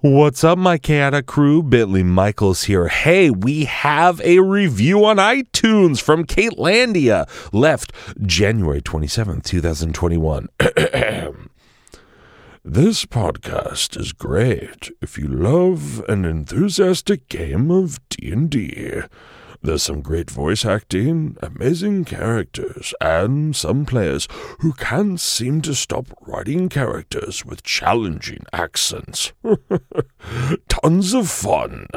What's up, my chaotic crew? Bentley Michaels here. Hey, we have a review on iTunes from Kate Landia, left January 27th, 2021. this podcast is great if you love an enthusiastic game of D&D. There's some great voice acting, amazing characters, and some players who can't seem to stop writing characters with challenging accents. Tons of fun.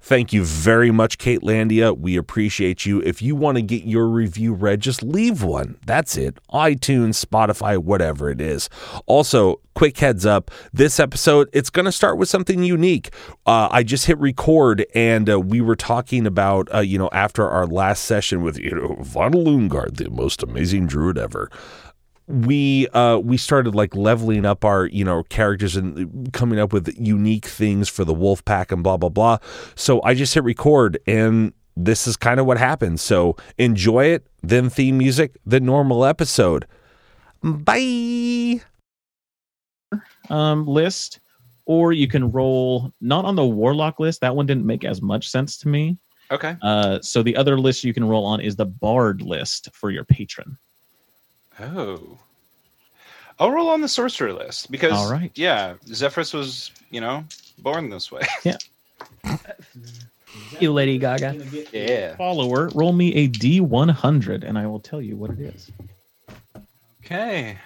Thank you very much, Kate Landia. We appreciate you. If you want to get your review read, just leave one. That's it. iTunes, Spotify, whatever it is. Also, quick heads up this episode, it's going to start with something unique. Uh, I just hit record and uh, we were talking about, uh, you know, after our last session with, you know, Von Lungard, the most amazing druid ever we uh we started like leveling up our you know characters and coming up with unique things for the wolf pack and blah blah blah. So i just hit record and this is kind of what happened. So enjoy it then theme music the normal episode. Bye. Um list or you can roll not on the warlock list that one didn't make as much sense to me. Okay. uh so the other list you can roll on is the bard list for your patron Oh. I'll roll on the sorcerer list because, All right. yeah, Zephyrus was, you know, born this way. Yeah. you Lady Gaga. yeah. follower roll me a d100 and i will tell you what it is Okay.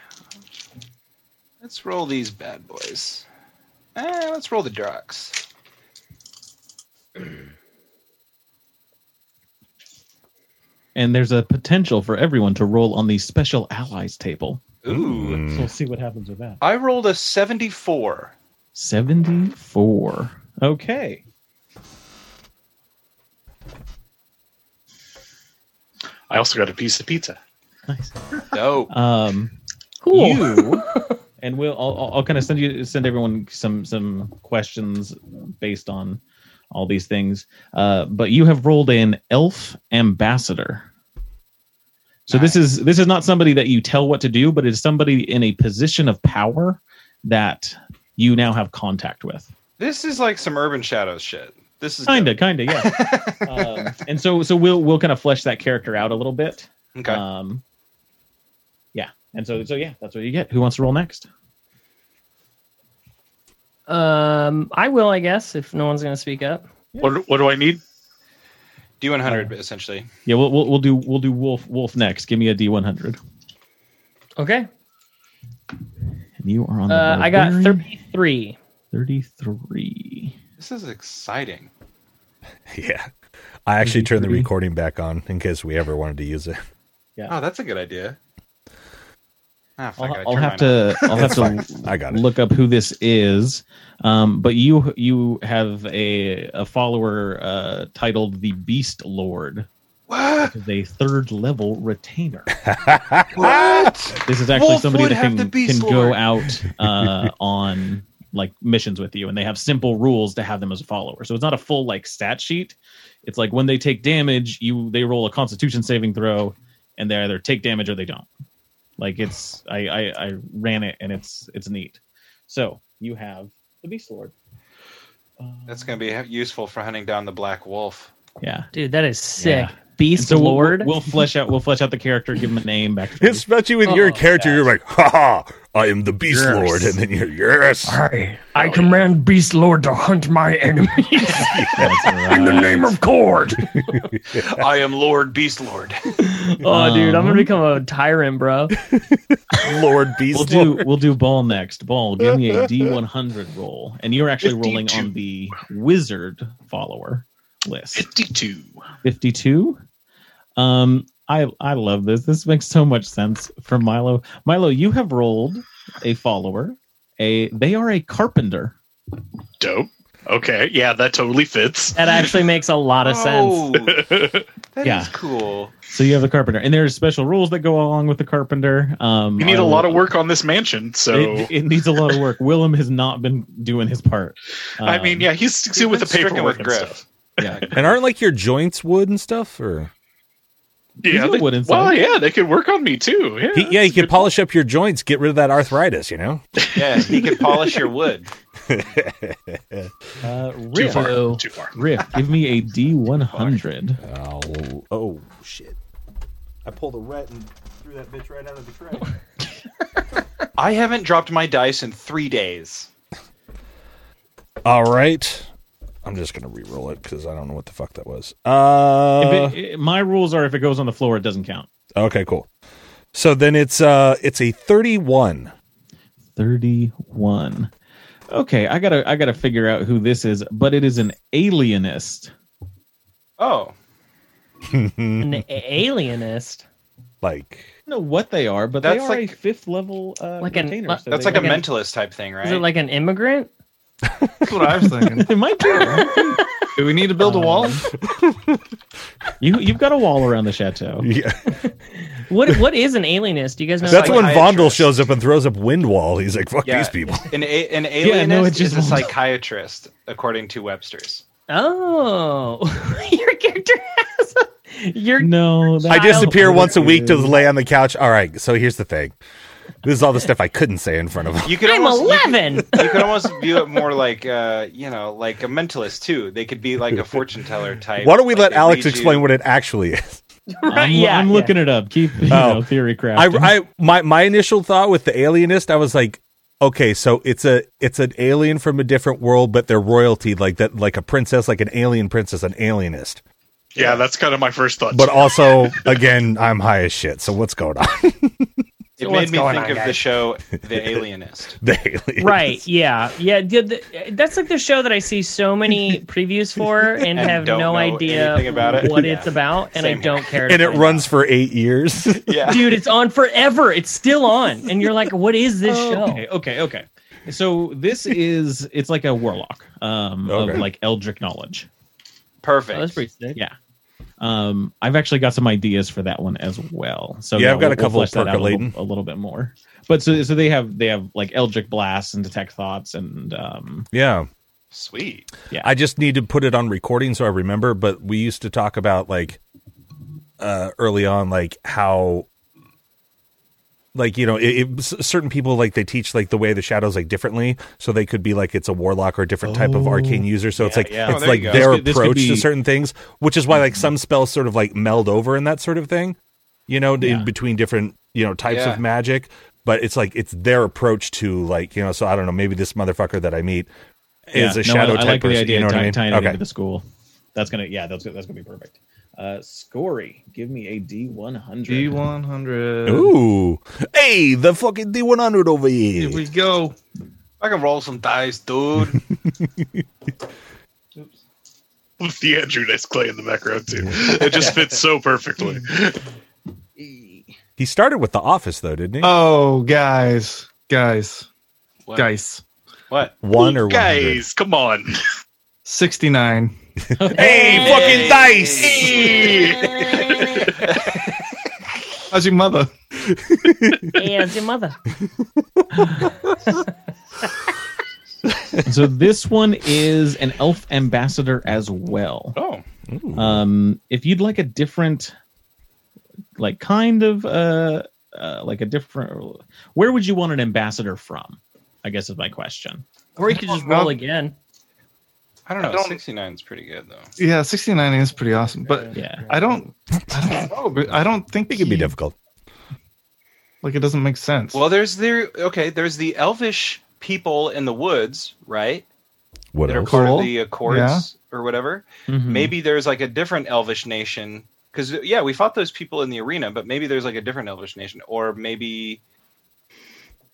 Let's roll these bad boys. Eh, let's roll the drugs. and there's a potential for everyone to roll on the special allies table Ooh. so we'll see what happens with that I rolled a 74. 74 okay I also got a piece of pizza. nice Dope. um Cool. you and we'll I'll, I'll- I'll kind of send you send everyone some some questions based on all these things. Uh but you have rolled in elf ambassador. So this is this is not somebody that you tell what to do but it's somebody in a position of power that you now have contact with. This is like some Urban Shadows shit. This is kinda dope. kinda yeah. Um, and so so we'll we'll kind of flesh that character out a little bit. Okay. um yeah. And so so yeah that's what you get. Who wants to roll next Um, I will, I guess, if no one's going to speak up. What what do I need? D100, essentially. Yeah, we'll, we'll we'll do we'll do wolf wolf next. Give me a D one hundred. Okay. And you are on the Uh, I got 33. thirty three. This is exciting. yeah i actually turned the recording back on in case we ever wanted to use it Yeah. Oh, that's a good idea. Ah, I'll, it, I I'll have to I'll have to fine. i got it look up who this is. Um, but you you have a a follower uh, titled the Beast Lord. What? Which is a third level retainer. What? This is actually Wolf somebody would that can can go out uh, on like missions with you, and they have simple rules to have them as a follower. So it's not a full like stat sheet. It's like when they take damage, you they roll a Constitution saving throw, and they either take damage or they don't. Like it's I I, I ran it, and it's it's neat. So you have the Beast Lord. Um, That's going to be useful for hunting down the black wolf. yeah. Dude, that is sick. Yeah. Beast so we'll- Lord. We'll, we'll flesh out we'll flesh out the character, give him a name, backstory. especially with your Oh, character you're like ha ha i am the beast Yes. lord and then you're yes I, I command Beast Lord to hunt my enemies That's in the name of Cord. I am Lord Beast Lord. Oh, dude, I'm Um, gonna become a tyrant, bro. lord beast we'll do lord we'll do ball next. Ball, give me a D one hundred roll, and you're actually rolling on the wizard follower list. Fifty two. Fifty two. Um, I I love this. This makes so much sense for Milo. Milo, you have rolled a follower. A they are a carpenter. Dope. Okay. Yeah, that totally fits. That actually makes a lot of sense. That is Yeah. cool. So you have the carpenter, and there's special rules that go along with the carpenter. Um, We need I a lot of work on this mansion, so It, it needs a lot of work. Willem has not been doing his part. I mean, Um, yeah, he's succeeded with the been paperwork with and stuff. yeah. and aren't like your joints wood and stuff or Yeah, got they, wood inside. well, yeah, they could work on me too. Yeah, he, yeah he could good. polish up your joints get rid of that arthritis you know Yeah, he can polish your wood. Uh, Too far. Boo. Too far. Riff, give me a D one hundred. Oh, oh shit! I pulled a ret and threw that bitch right out of the tray. I haven't dropped my dice in three days. All right, I'm just gonna re-roll it because I don't know what the fuck that was. Uh, it, it- my rules are if it goes on the floor, it doesn't count. okay, cool. So then it's uh, it's a 31. Thirty-one. Okay, I gotta I gotta figure out who this is, but it is an alienist. Oh, An a- alienist. like I don't know what they are, but they That's are a like- fifth level uh, Like an- retainer, so that's they like a have- mentalist type thing, right? Is it like an immigrant? That's what I was thinking. It might be. Do we need to build a um, wall? you you've got a wall around the chateau. yeah. What what is an alienist? Do you guys know? That's when Vondel shows up and throws up wind wall. He's like, "Fuck Yeah. these people." An, a- an Yeah, alienist no, it just is a psychiatrist, according to Webster's. Oh, your character has. A, your No, that, I disappear Child- once a week to lay on the couch. All right, so here's the thing. This is all the stuff I couldn't say in front of him. You could I'm almost, you could- eleven. you could almost view it more like uh you know like a mentalist too they could be like a fortune teller type Why don't we Like, let Alex explain you- what it actually is? I'm, yeah, I'm yeah. looking it up. Keep you Oh. know, theory I, crafting. I my my initial thought with the alienist, I was like, okay, so it's a it's an alien from a different world, but they're royalty, like that, like a princess, like an alien princess, an alienist. Yeah, that's kind of my first thought. But also, again, I'm high as shit. So what's going on? it made me think on, of the show the alienist the aliens. right? Yeah, yeah. the- the- that's like the show that I see so many previews for and, And have no idea about it. what Yeah. it's about, and I don't care. And it runs out. for eight years. yeah Dude, it's on forever. It's still on, and you're like, "What is this show?" Okay, okay, okay. So this is it's like a warlock um, Okay. of like eldritch knowledge. perfect Oh, that's pretty sick. Yeah. Um, I've actually got some ideas for that one as well. So Yeah, I've got a we'll- we'll couple flesh that out a little, a little bit more. But so so they have they have like eldritch blasts and detect thoughts and um yeah. sweet Yeah, I just need to put it on recording so I remember. But we used to talk about like uh, early on, like how, like you know, it, it, certain people like they teach like the way of the shadows like differently, so they could be like it's a warlock or a different type of arcane oh. user. So it's like yeah. Oh, it's there like their This could- could approach to certain things, which is why like some spells sort of like meld over and that sort of thing, you know, Yeah. in between different you know types Yeah. of magic. But it's like it's their approach to like you know. So I don't know. Maybe this motherfucker that I meet is yeah, a shadow no, I, I type like person. the idea you know of what I ty- mean? tying it into the school. That's gonna yeah, that's that's gonna be perfect. Uh Scory, give me a D one hundred. D one hundred. Ooh, hey, the fucking D one hundred over Here here. we go. i can roll some dice dude with the Andrew Dice Clay in the background too. It just fits so perfectly. He started with the Office though, didn't he? Oh, guys, guys, what? guys. what One or one hundred? guys, come on. Sixty nine. Hey, fucking dice! How's your mother? Hey, how's your mother. so this one is an elf ambassador as well. oh Um, if you'd like a different, like kind of uh, uh, like a different, where would you want an ambassador from? I guess is my question. Or you could just roll again. I don't know I don't- 69 is pretty good though Yeah, sixty nine is pretty awesome, but Yeah. I don't. I don't know. But I don't think It can be difficult. Like it doesn't make sense. well there's the okay there's the elvish people in the woods right What that are else? part Cool. of the accords Yeah. or whatever Mhm. maybe there's like a different elvish nation because yeah we fought those people in the arena but maybe there's like a different elvish nation or maybe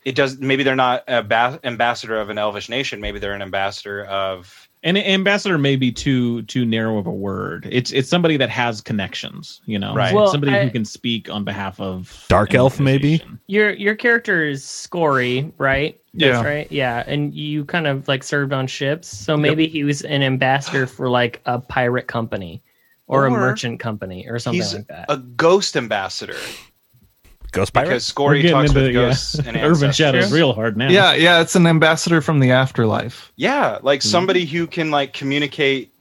it does maybe they're not a ba- ambassador of an elvish nation maybe they're an ambassador of And an ambassador may be too too narrow of a word. It's it's somebody that has connections, you know, Right. Well, somebody I- who can speak on behalf of Dark elf, maybe? Your your character is Scory, right? Yeah. That's right. Yeah, and you kind of like served on ships, so maybe he was an ambassador for like a pirate company or, a merchant company or something like that. a ghost ambassador Ghost Pirate? because Scory talks into with yeah, ghosts and urban ancestors. shadows real hard now. yeah, yeah, it's an ambassador from the afterlife. Yeah, like Mm-hmm. somebody who can like communicate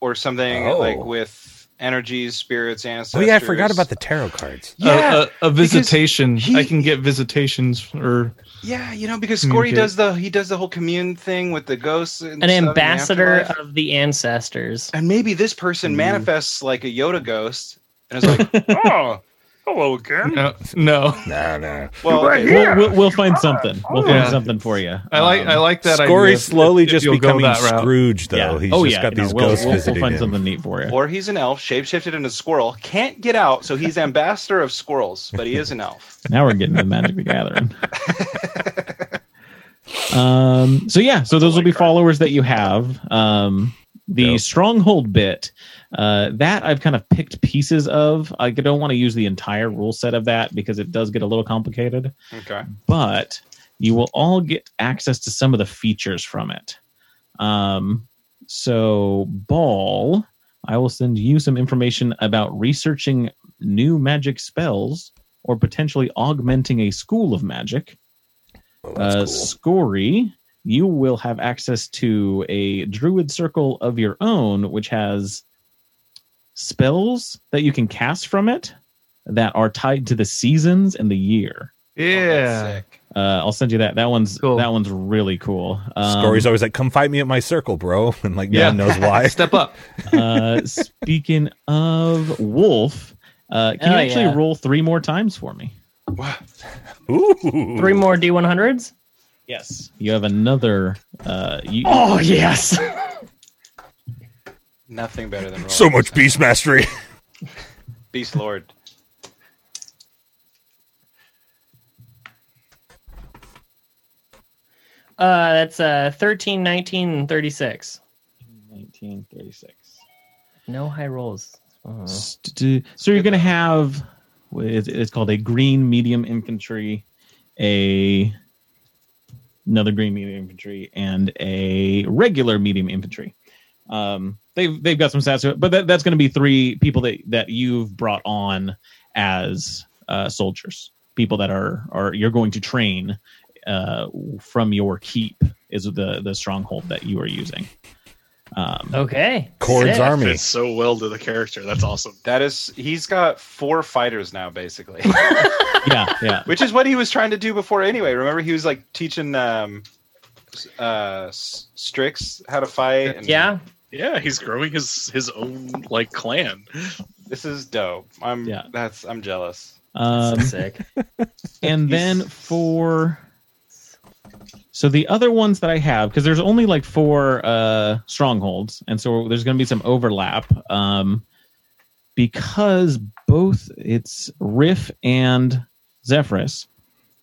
or something Oh. like with energies, spirits, ancestors. Oh yeah, I forgot about the tarot cards. A- Yeah, a, a visitation. he- I can get visitations or yeah. You know, because Scory does the he does the whole commune thing with the ghosts. And An stuff in the ambassador of the ancestors. and maybe this person manifests like a Yoda ghost and is like, oh, hello again. no, no. No, no. Well, okay, We'll, we'll, we'll find something. We'll find Yeah. something for you. I like I like that. Scory slowly if- if just you'll becoming. Scrooge, though. yeah. He's oh just yeah. got no, these we'll, ghosts we'll, visiting we'll find him. something neat for you. or he's an elf, shapeshifted into a squirrel, can't get out, so he's ambassador of squirrels, but he is an elf. Now we're getting to Magic the Gathering. um. So yeah. So those will be followers that you have. Um. The stronghold bit, uh, that I've kind of picked pieces of. I don't want to use the entire rule set of that because it does get a little complicated. Okay. but you will all get access to some of the features from it. Um, so, Ball, I will send you some information about researching new magic spells or potentially augmenting a school of magic. Oh, Uh, that's Scory, you will have access to a druid circle of your own, which has spells that you can cast from it that are tied to the seasons and the year. Oh, that's Yeah. sick. Uh, I'll send you that. That one's Cool. that one's really cool. cool. Um, Scory's always like, "Come fight me at my circle, bro," and like, Yeah. no one knows why. Step up. uh, speaking of Wolf, uh, can Oh, you actually yeah. roll three more times for me? Ooh, Three more D100s? Yes. You have another. Uh, you, Oh, yes. Nothing better than So rolling. much beast mastery. Beast Lord. Uh, that's uh, 13, 19, and 36. 1936. No high rolls. Uh, St- So you're going to have. It's it's called a green medium infantry, a another green medium infantry, and a regular medium infantry. Um, they've they've got some stats but that, that's going to be three people that that you've brought on as uh, soldiers, people that are are you're going to train uh, from your keep is the the stronghold that you are using. Um, okay. Cord's Sick. army. Fits so well to the character. That's awesome. That is, he's got four fighters now, basically, yeah, yeah. which is what he was trying to do before anyway. Remember, he was like teaching um, uh, S- Strix how to fight. And Yeah. Yeah, he's growing his his own like clan. this is dope. I'm Yeah. that's I'm jealous. Um, Sick. and then for so the other ones that I have because there's only like four uh strongholds and so there's going to be some overlap um because both it's Riff and Zephyrus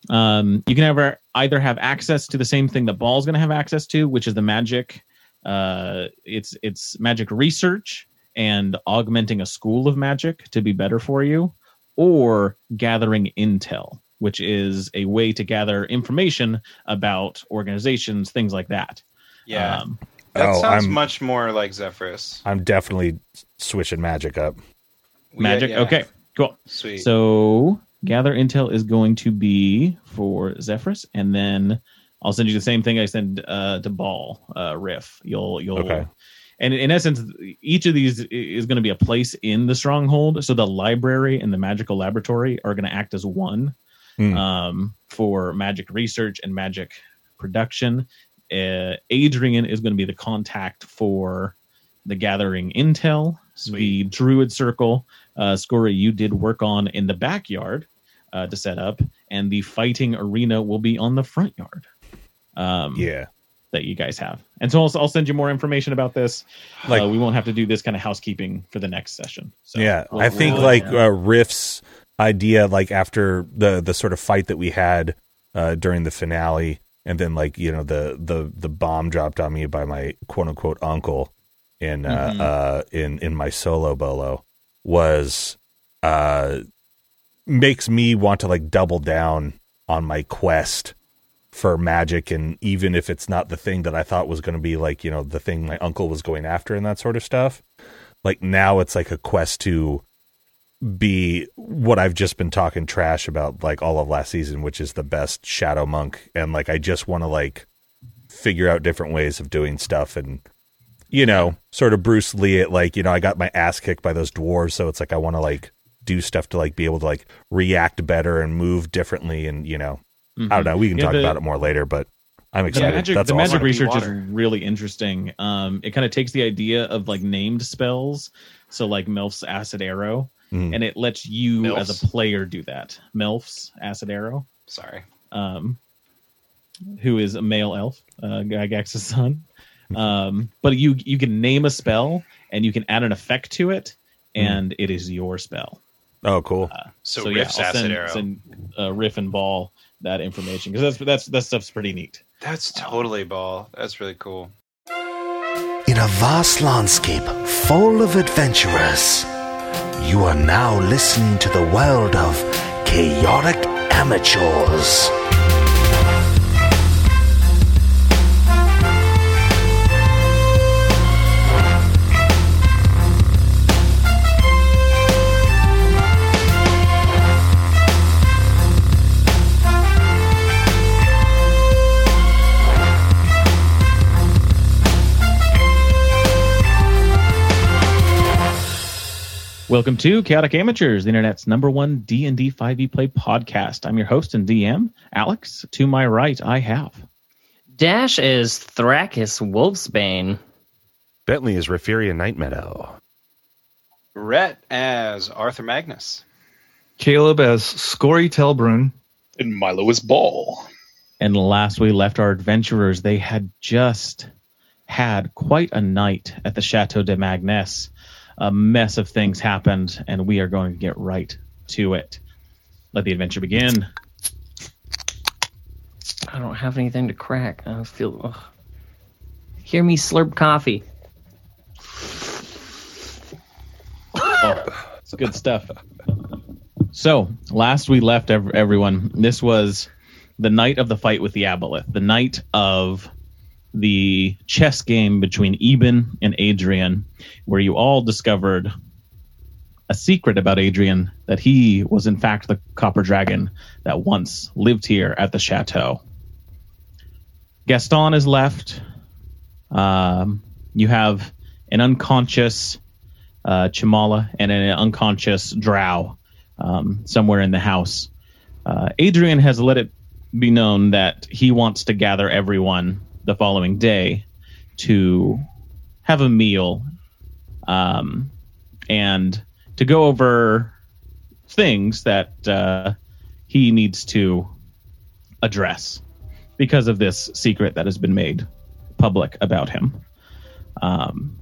um you can ever either have access to the same thing that Ball's going to have access to which is the magic uh it's it's magic research and augmenting a school of magic to be better for you or gathering intel, which is a way to gather information about organizations, things like that. Yeah, Um, that Oh, sounds I'm- much more like Zephyrus. I'm definitely switching magic up. magic. Yeah, yeah. Okay, cool. sweet. So gather intel is going to be for Zephyrus, and then I'll send you the same thing I send uh, to Ball uh, Riff. You'll you'll. Okay. And in essence, each of these is going to be a place in the stronghold. So the library and the magical laboratory are going to act as one Hmm. um, for magic research and magic production. Uh, Adrian is going to be the contact for the gathering intel. The druid circle, uh, Scory, you did work on in the backyard uh, to set up, and the fighting arena will be on the front yard. Um, Yeah. that you guys have. And so I'll, I'll send you more information about this. Like- uh, we won't have to do this kind of housekeeping for the next session. So yeah, we'll- I think we'll- like uh, Riff's idea, like after the the sort of fight that we had uh, during the finale, and then like you know the the the bomb dropped on me by my quote unquote uncle in uh, Mhm. uh in in my solo bolo was uh makes me want to like double down on my quest for magic and even if it's not the thing that I thought was going to be like you know the thing my uncle was going after and that sort of stuff like now it's like a quest to be what I've just been talking trash about like all of last season, which is the best shadow monk. And like I just want to like figure out different ways of doing stuff and you know, sort of Bruce Lee it like, you know, I got my ass kicked by those dwarves, so it's like I want to like do stuff to like be able to like react better and move differently and, you know, I don't know, we can Yeah, talk the- about it more later, but I'm The excited. magic, That's the awesome. magic research is really interesting. Um, it kind of takes the idea of like named spells, so like Milf's acid arrow, Mhm. and it lets you Milfs? as a player do that. Melf's acid arrow, Sorry. um, who is a male elf, uh, Gygax's son. Um, but you you can name a spell and you can add an effect to it, and it is your spell. Oh, cool. So, so yeah, Riff's I'll acid send, arrow. send uh, Riff and Ball that information because that's that's that stuff's pretty neat. That's totally ball. That's really cool. In a vast landscape full of adventurers, you are now listening to the world of chaotic amateurs. Welcome to Chaotic Amateurs, the internet's number one D and D five E play podcast. I'm your host and DM, Alex. To my right, I have Dash is Thrakis Wolfsbane. Bentley is Raphiria Nightmeadow. Rhett as Arthur Magnus. Caleb as Scory Telbrun. And Milo is Ball. And last we left our adventurers, they had just had quite a night at the Chateau de Magnès. A mess of things happened, and we are going to get right to it. Let the adventure begin. I don't have anything to crack. I feel. Ugh. Hear me slurp coffee. Oh, it's good stuff. So, last we left ev- everyone, this was the night of the fight with the Aboleth, the night of the chess game between Eben and Adrian, where you all discovered a secret about Adrian that he was, in fact, the copper dragon that once lived here at the chateau. Gaston is left. Um, you have an unconscious uh, Chimala and an unconscious Drow um, somewhere in the house. Uh, Adrian has let it be known that he wants to gather everyone the following day to have a meal um, and to go over things that uh, he needs to address because of this secret that has been made public about him. Um,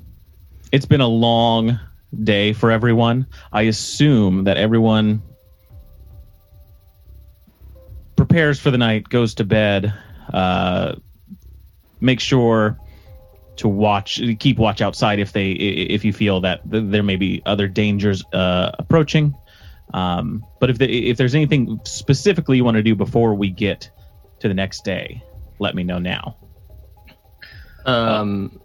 it's been a long day for everyone. I assume that everyone prepares for the night, goes to bed, uh, make sure to watch, keep watch outside if they, if you feel that there may be other dangers uh, approaching. Um, but if the, if there's anything specifically you want to do before we get to the next day, let me know now. Um.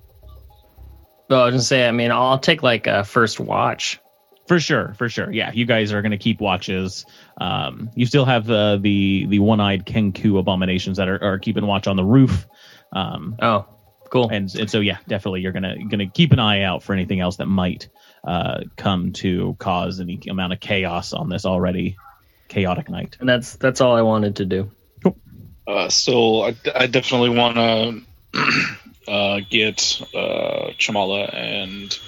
Well, I was gonna say. I mean, I'll take like a first watch. For sure, for sure. Yeah, you guys are going to keep watches. Um, you still have uh, the the one eyed Kenku abominations that are, are keeping watch on the roof. Um, Oh, cool. and and so yeah, definitely you're gonna gonna keep an eye out for anything else that might uh, come to cause any amount of chaos on this already chaotic night. And that's that's all I wanted to do. Uh, so I, I definitely want to uh, get uh, Chamala and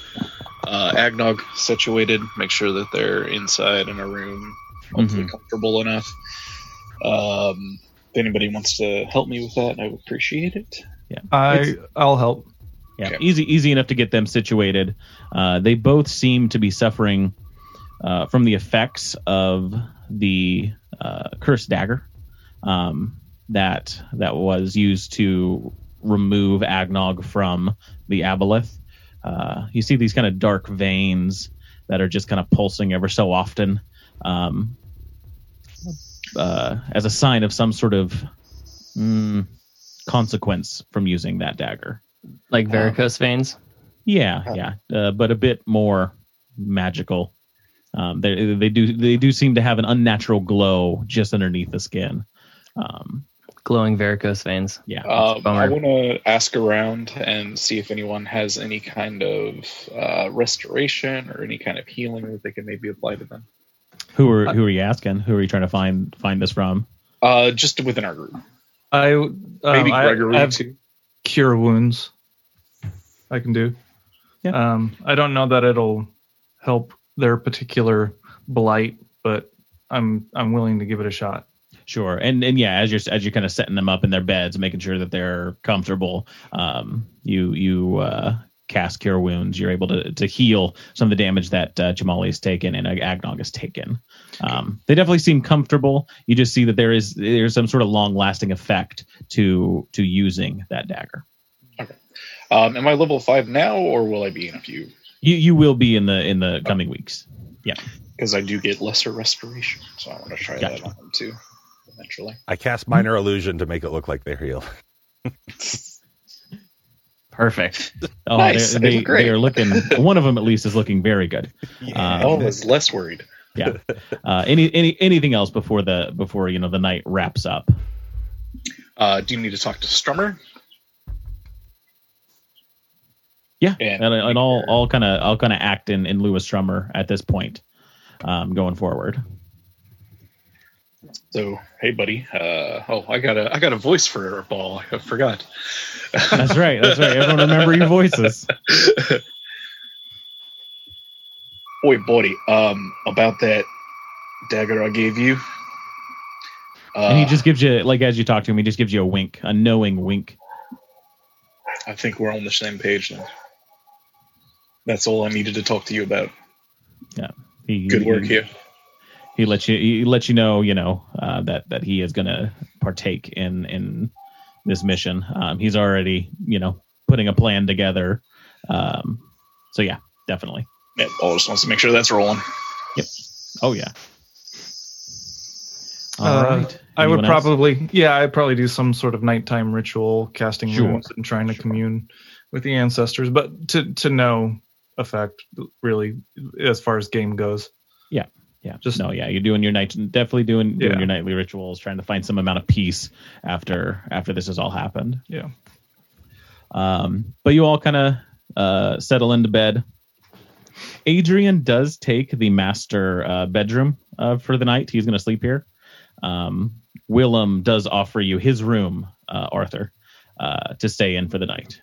uh, Agnog situated. Make sure that they're inside in a room, hopefully comfortable enough. Um, if anybody wants to help me with that, I would appreciate it. Yeah, I It's- I'll help. Yeah, Okay. easy easy enough to get them situated. Uh, they both seem to be suffering uh, from the effects of the uh, cursed dagger um, that that was used to remove Agnog from the aboleth. Uh, you see these kind of dark veins that are just kind of pulsing ever so often, um, uh, as a sign of some sort of mm, consequence from using that dagger. Like varicose veins. Yeah, yeah, uh, but a bit more magical. Um, they they do they do seem to have an unnatural glow just underneath the skin. Um, glowing varicose veins. Yeah. Um, bummer. I want to ask around and see if anyone has any kind of uh, restoration or any kind of healing that they can maybe apply to them. Who are who are you asking? Who are you trying to find find this from? Uh, just within our group. I um, Maybe I, Gregory I have too. cure wounds. I can do. Yeah. Um, I don't know that it'll help their particular blight, but I'm I'm willing to give it a shot. Sure, and and yeah, as you're as you're kind of setting them up in their beds, making sure that they're comfortable, um, you you uh, cast cure wounds. You're able to to heal some of the damage that uh, Jamali has taken and Agnog has taken. Um, they definitely seem comfortable. You just see that there is there's some sort of long lasting effect to to using that dagger. Um, am I level five now, or will I be in a few? You you will be in the in the coming weeks. Yeah. Because I do get lesser restoration, so I want to try Gotcha. that on them too. Eventually, I cast minor illusion to make it look like they're healed. Perfect. Oh, Nice. they, They they, are looking. One of them at least is looking very good. I Um, was less worried. yeah. Uh, any any anything else before the before you know the night wraps up? Uh, do you need to talk to Strummer? Yeah, And- and, and I'll I'll kind of I'll kind of act in in Lewis Strummer at this point, um, going forward. So, hey, buddy. Uh, oh, I got a I got a voice for a ball. I forgot. That's right. That's right. Everyone remember your voices. Boy, buddy. Um, about that dagger I gave you. Uh, and he just gives you like as you talk to him, he just gives you a wink, a knowing wink. I think we're on the same page now. That's all I needed to talk to you about. He, Good work he, here. He lets you he lets you know you know uh, that that he is going to partake in in this mission. Um, he's already you know putting a plan together. Um, so yeah, definitely. Yeah, Paul just wants to make sure that's rolling. Yep. Oh yeah. All Uh, right. I would else? probably, yeah, I'd probably do some sort of nighttime ritual, casting Sure. runes and trying to commune with the ancestors, but to to no effect really as far as game goes. Yeah. Just- Just no. Yeah. You're doing your night. Definitely doing doing Yeah. your nightly rituals, trying to find some amount of peace after after this has all happened. Yeah. Um, but you all kind of uh, settle into bed. Adrian does take the master uh, bedroom uh, for the night. He's going to sleep here. Um, Willem does offer you his room, uh, Arthur, uh, to stay in for the night.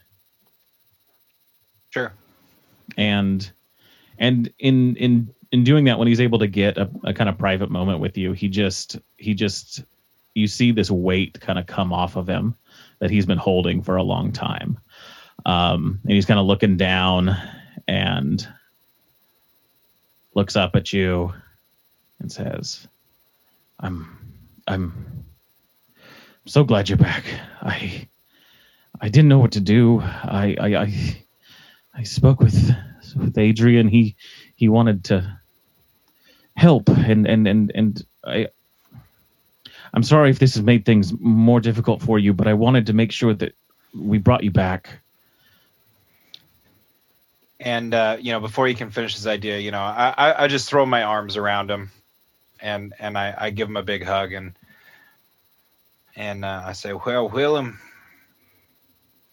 Sure. and and in in in doing that when he's able to get a, a kind of private moment with you he just he just you see this weight kind of come off of him that he's been holding for a long time. Um and he's kind of looking down and looks up at you and says i'm i'm so glad you're back. I i didn't know what to do. I i, I I spoke with with Adrian. He he wanted to help, and and and and I. I'm sorry if this has made things more difficult for you, but I wanted to make sure that we brought you back. And uh, you know, before he can finish his idea, you know, I, I, I just throw my arms around him, and and I, I give him a big hug, and and uh, I say, "Well, Willem,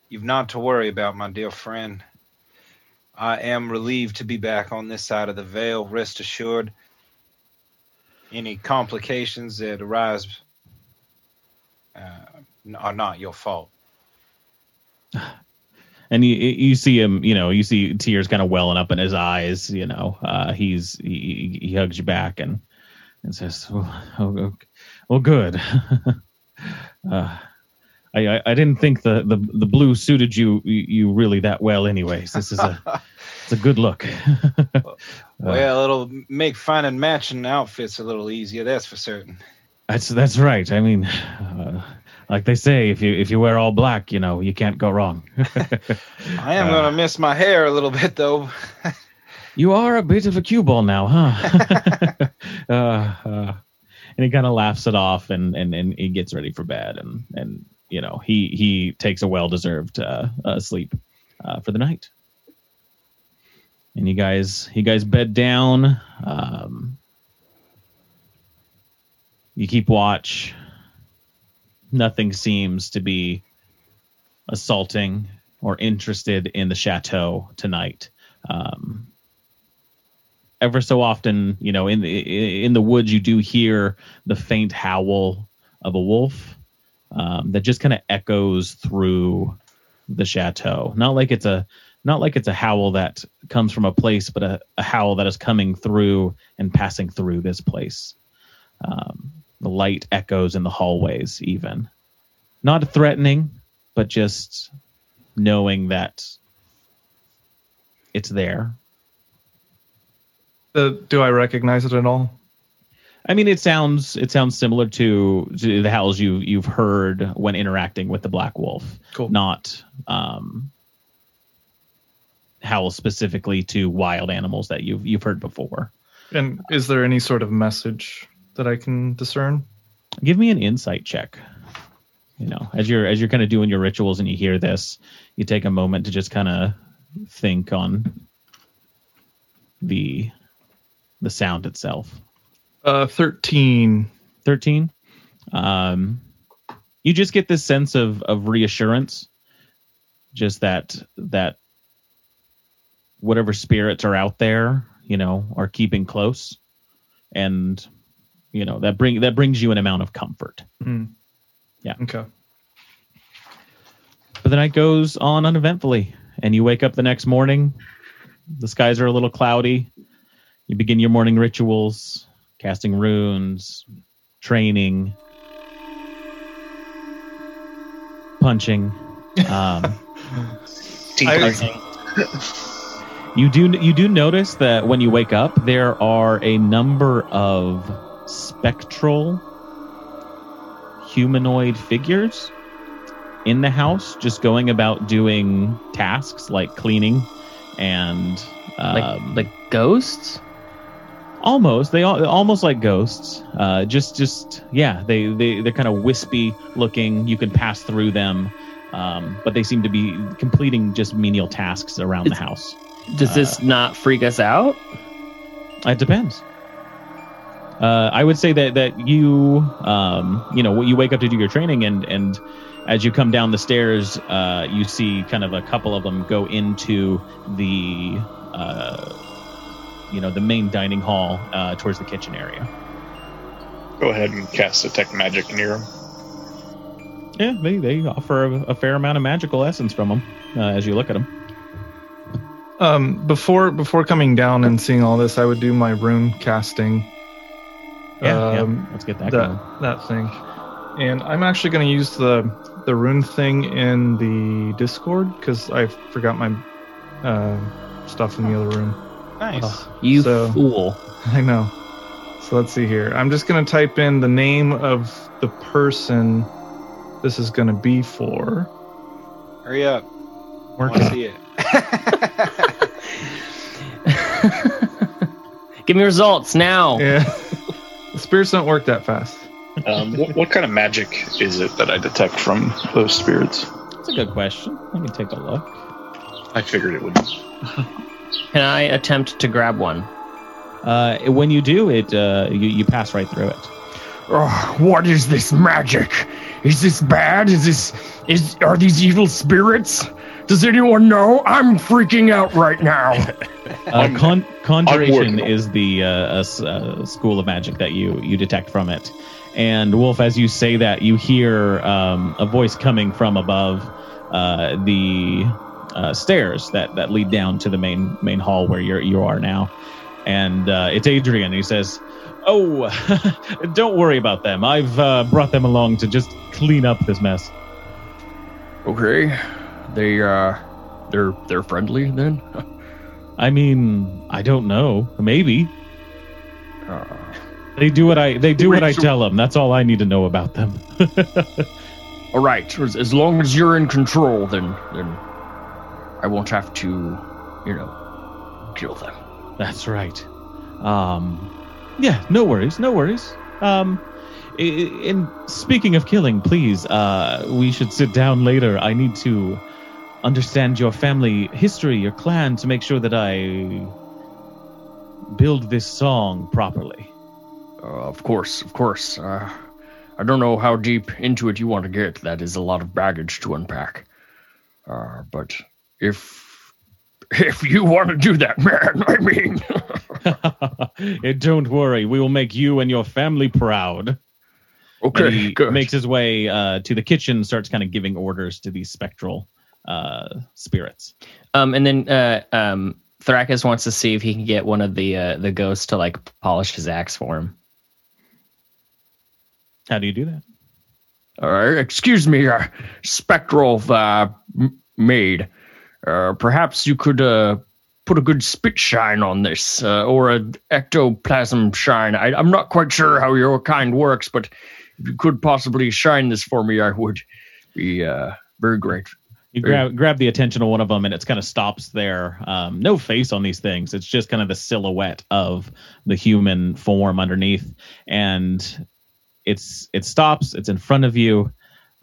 you've not to worry about my dear friend. I am relieved to be back on this side of the veil. Rest assured, any complications that arise uh, are not your fault." And you you see him, you know, you see tears kind of welling up in his eyes. You know, uh, he's he, he hugs you back and and says, "Well, oh, okay. well good." uh, I, I didn't think the, the the blue suited you you really that well. Anyways, this is a it's a good look. Well, it'll make finding matching outfits a little easier, that's for certain. That's that's right. I mean, uh, like they say, if you if you wear all black, you know, you can't go wrong. I am gonna miss my hair a little bit though. you are a bit of a cue ball now, huh? uh, uh, and he kind of laughs it off, and, and and he gets ready for bed, and and you know he he takes a well deserved uh, uh, sleep uh, for the night. And you guys you guys bed down. Um, you keep watch. nothing seems to be assaulting or interested in the chateau tonight. Um, ever so often, you know, in the in the woods, you do hear the faint howl of a wolf um, that just kind of echoes through the chateau. Not like it's a not like it's a howl that comes from a place, but a, a howl that is coming through and passing through this place. Um, the light echoes in the hallways, even not threatening, but just knowing that it's there. Uh, do I recognize it at all? I mean, it sounds it sounds similar to, to the howls you you've heard when interacting with the Black Wolf. Cool. Not um, howls specifically to wild animals that you've you've heard before. And is there any sort of message that I can discern? Give me an insight check. You know, as you're as you're kind of doing your rituals and you hear this, you take a moment to just kind of think on the the sound itself. Uh, thirteen. 13 um you just get this sense of of reassurance just that that whatever spirits are out there you know are keeping close and you know that bring that brings you an amount of comfort Mm. Yeah. Okay. but the night goes on uneventfully and you wake up the next morning the skies are a little cloudy you begin your morning rituals casting runes training punching um, Teeth I- punching. you do you do notice that when you wake up there are a number of spectral humanoid figures in the house just going about doing tasks like cleaning and Like um, like ghosts? Almost. They all almost like ghosts. Uh just just yeah they they they're kind of wispy looking. You can pass through them. Um but they seem to be completing just menial tasks around the house. Does this not freak us out? it depends. Uh i would say that that you um you know you wake up to do your training and and as you come down the stairs uh you see kind of a couple of them go into the uh you know the main dining hall uh towards the kitchen area Go ahead and cast detect magic near him. Yeah, they, they offer a, a fair amount of magical essence from them uh, as you look at them. Um, before before coming down and seeing all this, I would do my rune casting. Yeah, yeah. Um, Let's get that, going. that that thing, and I'm actually going to use the the rune thing in the Discord because I forgot my uh, stuff in the other room. Nice. You So- fool. I know. So let's see here. I'm just going to type in the name of the person this is going to be for. Hurry up. I Work want to see it. Give me results now. Yeah. the spirits don't work that fast. Um, what, what kind of magic is it that I detect from those spirits? That's a good question. Let me take a look. I figured it would. Can I attempt to grab one? Uh, when you do it, uh, you, you pass right through it. Oh, what is this magic? Is this bad? Is this is are these evil spirits? Does anyone know? I'm freaking out right now. Uh, con- conjuration is the uh, uh, uh, school of magic that you you detect from it. And Wolf, as you say that, you hear um, a voice coming from above uh, the uh, stairs that, that lead down to the main main hall where you're you are now. And uh, it's Adrian. He says, "Oh, don't worry about them. I've uh, brought them along to just clean up this mess." okay, they uh, they're they're friendly then. I mean, I don't know. Maybe Uh, they do what I they do what I tell them. That's all I need to know about them. all right, as, as long as you're in control, then then I won't have to, you know, kill them. That's right. Um, yeah, no worries, no worries. Um, in speaking of killing, please, uh, we should sit down later. I need to understand your family history, your clan, to make sure that I build this song properly. Uh, of course, of course. Uh, I don't know how deep into it you want to get. That is a lot of baggage to unpack. Uh, but if if you want to do that, man, I mean, Eh, Don't worry, we will make you and your family proud. okay, he good. makes his way uh, to the kitchen, starts kind of giving orders to these spectral uh, spirits. Um, and then uh, um, Thrakus wants to see if he can get one of the uh, the ghosts to like polish his axe for him. How do you do that? Uh, excuse me, uh, spectral uh, m- maid. Uh, perhaps you could uh, put a good spit shine on this, uh, or an ectoplasm shine. I, I'm not quite sure how your kind works, but if you could possibly shine this for me, I would be uh, very grateful. You grab grab the attention of one of them, and it's kind of stops there. Um, no face on these things. It's just kind of the silhouette of the human form underneath, and it's it stops. It's in front of you.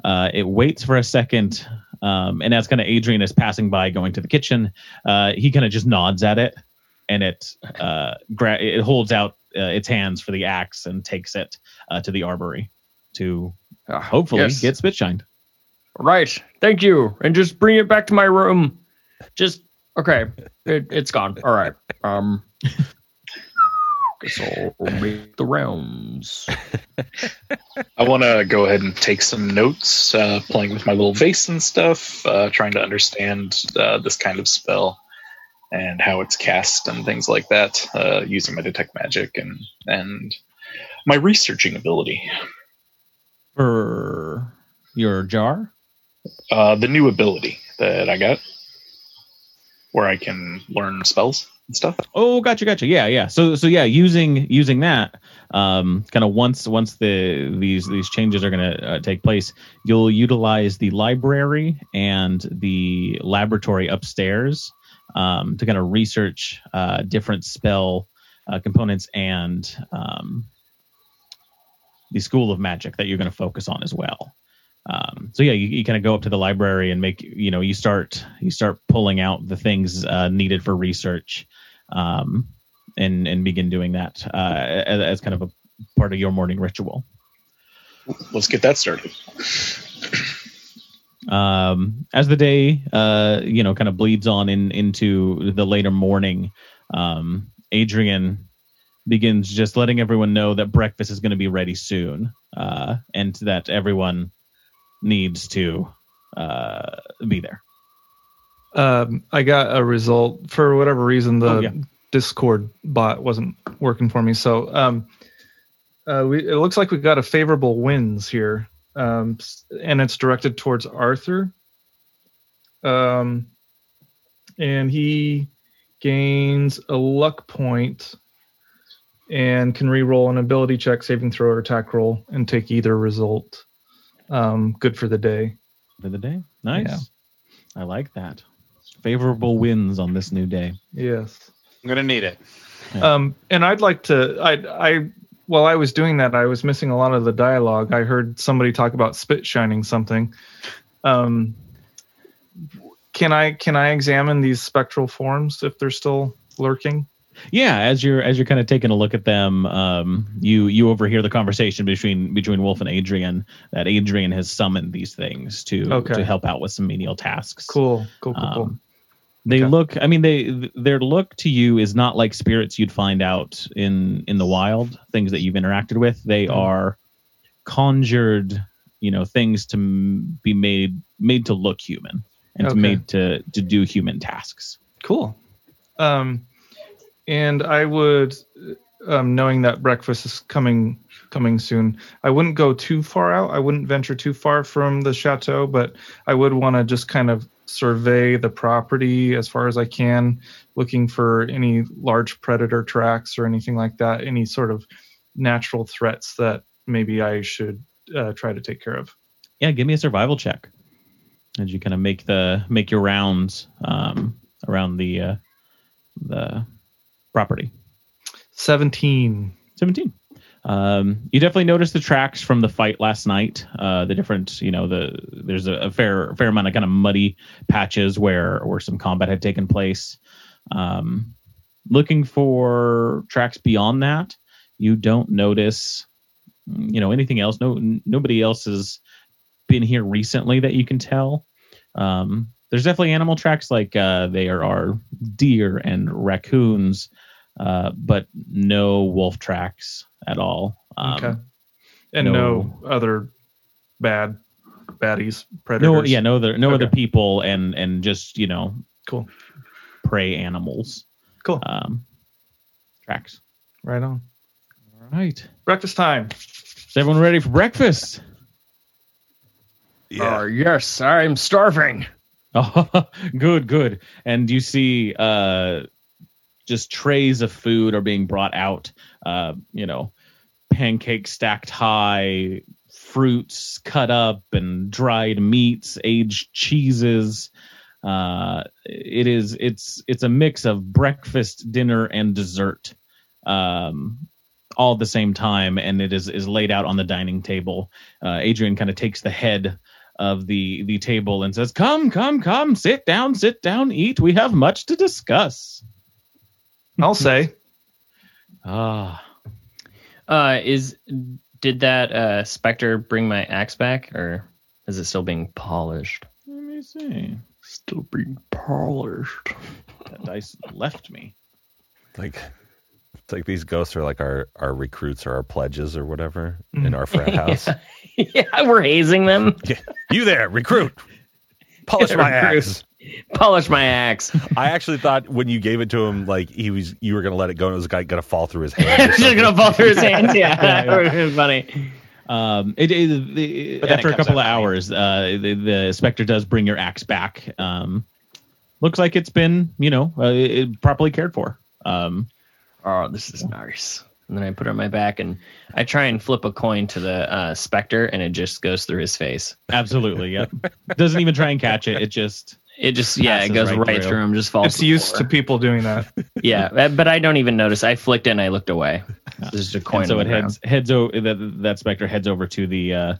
Uh, it waits for a second, um, and as kind of Adrian is passing by, going to the kitchen, uh, he kind of just nods at it, and it uh, gra- it holds out uh, its hands for the axe and takes it uh, to the arbory to Uh, hopefully yes. get spit shined. Right. Thank you. And just bring it back to my room. Just okay. It, it's gone. All right. Um. Guess I'll make the rounds. I want to go ahead and take some notes, uh, playing with my little vase and stuff, uh, trying to understand uh, this kind of spell and how it's cast and things like that, uh, using my detect magic and and my researching ability. for your jar. Uh, the new ability that I got, where I can learn spells and stuff. Oh, gotcha, gotcha. Yeah, yeah. So, so yeah, using using that, um, kind of once once the these these changes are going to uh, take place, you'll utilize the library and the laboratory upstairs um, to kind of research uh, different spell uh, components and um, the school of magic that you're going to focus on as well. Um, so yeah, you, you kind of go up to the library and make you know you start you start pulling out the things uh, needed for research, um, and and begin doing that uh, as, as kind of a part of your morning ritual. Let's get that started. um, as the day uh, you know kind of bleeds on in into the later morning um, adrian begins just letting everyone know that breakfast is going to be ready soon uh, and that everyone needs to uh, be there Um, I got a result for whatever reason. The Oh, yeah. Discord bot wasn't working for me, so um, uh, we, it looks like we got a favorable wins here, um, and it's directed towards Arthur. Um, and he gains a luck point and can re-roll an ability check, saving throw, or attack roll, and take either result. Um, good for the day. for the day nice Yeah. i like that favorable winds on this new day Yes. I'm gonna need it. Um, and I'd like to. I, I, while I was doing that, I was missing a lot of the dialogue. I heard somebody talk about spit shining something. Um, can I can I examine these spectral forms if they're still lurking? Yeah as you're as you're kind of taking a look at them um you you overhear the conversation between between wolf and adrian that adrian has summoned these things to Okay. to help out with some menial tasks Cool, cool, cool, cool. Um, they Okay. look i mean they their look to you is not like spirits you'd find out in in the wild things that you've interacted with they Mhm. are conjured you know things to m- be made made to look human and to made to to do human tasks Cool. Um, and I would, um, knowing that breakfast is coming coming soon, I wouldn't go too far out. I wouldn't venture too far from the chateau, but I would want to just kind of survey the property as far as I can, looking for any large predator tracks or anything like that, any sort of natural threats that maybe I should uh, try to take care of. yeah give me a survival check as you kind of make the make your rounds um around the uh the property 17. 17 um you definitely notice the tracks from the fight last night uh the different you know the there's a, a fair fair amount of kind of muddy patches where where some combat had taken place um looking for tracks beyond that you don't notice you know anything else. No, n- nobody else has been here recently that you can tell. Um, there's definitely animal tracks like uh, there are deer and raccoons, uh, but no wolf tracks at all. Um, okay. And no- no, other bad baddies, predators. No, yeah, no other no other people and and just you know Cool. prey animals. Cool. Um, tracks. Right on. All right. Breakfast time. Is everyone ready for breakfast? Yeah. Uh, yes, I'm starving. Oh, good, good. And you see, uh, just trays of food are being brought out. Uh, you know, pancakes stacked high, fruits cut up, and dried meats, aged cheeses. Uh, it is it's it's a mix of breakfast, dinner, and dessert, um, all at the same time, and it is is laid out on the dining table. Uh, Adrian kind of takes the head of the the table and says, "Come, come, come, sit down, sit down, eat. We have much to discuss." I'll say. Ah, Uh, is did that uh specter bring my axe back, or is it still being polished? let me see. Still being polished. That dice left me. Like it's like these ghosts are like our our recruits or our pledges or whatever in our frat house. yeah, we're hazing them. yeah. You there, recruit. Polish my axe. Polish my axe. I actually thought when you gave it to him, like he was, you were gonna let it go, and it was like gonna fall through his hands. or it's just gonna fall through his hands. Yeah, Yeah, yeah. it was funny. Um, it, it, the- after it a couple of hours, uh, the, the specter does bring your axe back. Um, looks like it's been, you know, uh, it, properly cared for. Um, Oh, this is nice. And then I put it on my back, and I try and flip a coin to the uh, specter, and it just goes through his face. absolutely, yep. Doesn't even try and catch it. It just It just yeah, it goes right right, through. through. him. Just falls. It's to used floor. to people doing that. yeah, but I don't even notice. I flicked it and I looked away. There's just a coin. and so it the heads heads over that that specter heads over to the uh,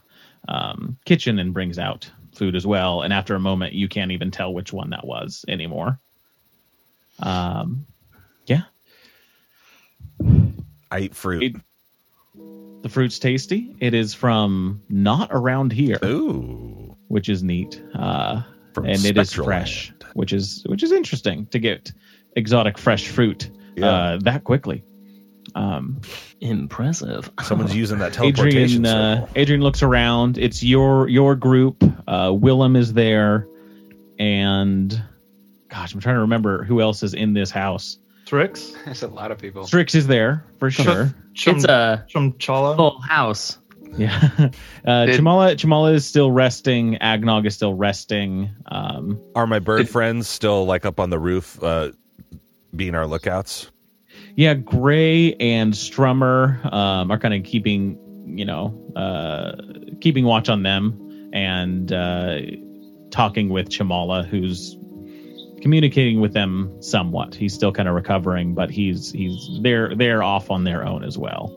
um, kitchen and brings out food as well. And after a moment, you can't even tell which one that was anymore. Um, yeah, I eat fruit. It- the fruit's tasty. It is from not around here, Ooh, which is neat. Uh, from and it is fresh, Land. which is which is interesting to get exotic fresh fruit Yeah. uh, that quickly. Um, Impressive. Someone's using that teleportation Adrian, uh. Adrian looks around. It's your your group. Uh, Willem is there, and gosh, I'm trying to remember who else is in this house. Tricks. There's a lot of people. Strix is there for sure. Chum, It's a Chumchala. full house. Yeah, uh, Did- Chamala Chamala is still resting. Agnog is still resting. Um, Are my bird friends still like up on the roof, uh, being our lookouts? yeah, Gray and Strummer um, are kind of keeping you know uh, keeping watch on them and uh, talking with Chamala, who's communicating with them somewhat. He's still kind of recovering, but he's he's they're they're off on their own as well.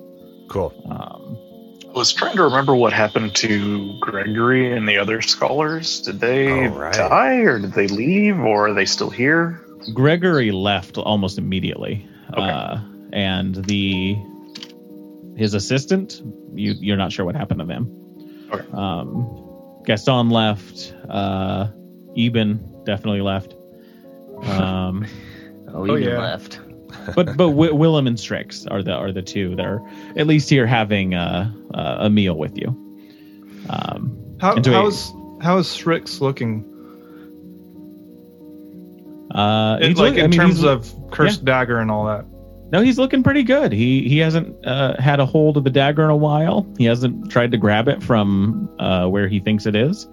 Cool. Um, I was trying to remember what happened to Gregory and the other scholars. Did they right. die, or did they leave, or are they still here? Gregory left almost immediately, Okay. uh, and the his assistant, you you're not sure what happened to them. Okay. Um, Gaston left. Uh, Eben definitely left. Um, Oh, Oh, yeah. left. but but w- Willem and Strix are the are the two that are at least here having uh, uh, a meal with you. Um, How, And do we- how's how's Strix looking? uh, It- like look- I in mean, terms he's- of cursed dagger and all that. No, he's looking pretty good. He he hasn't uh, had a hold of the dagger in a while. He hasn't tried to grab it from uh, where he thinks it is.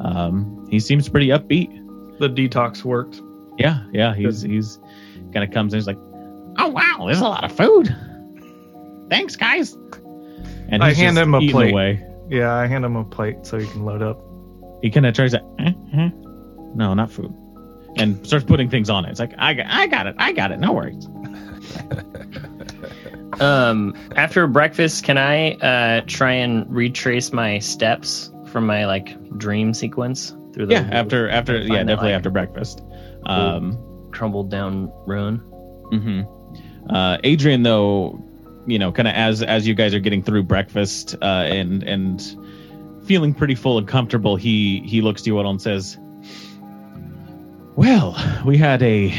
Um, he seems pretty upbeat. The detox worked. Yeah, yeah. He's he's kind of comes in. He's like, "Oh wow, there's a lot of food. Thanks, guys." And I he's hand him a plate. Away. Yeah, I hand him a plate so he can load up. He kind of tries to, eh, eh. no, not food, and starts putting things on it. It's like, I got, I got it, I got it. No worries. Um, after breakfast, can I uh try and retrace my steps from my like dream sequence through the Yeah, after after yeah, definitely like, after breakfast. Um, crumbled down ruin? hmm Uh, Adrian, though, you know, kind of as as you guys are getting through breakfast uh, and and feeling pretty full and comfortable, he he looks to you all and says, "Well, we had a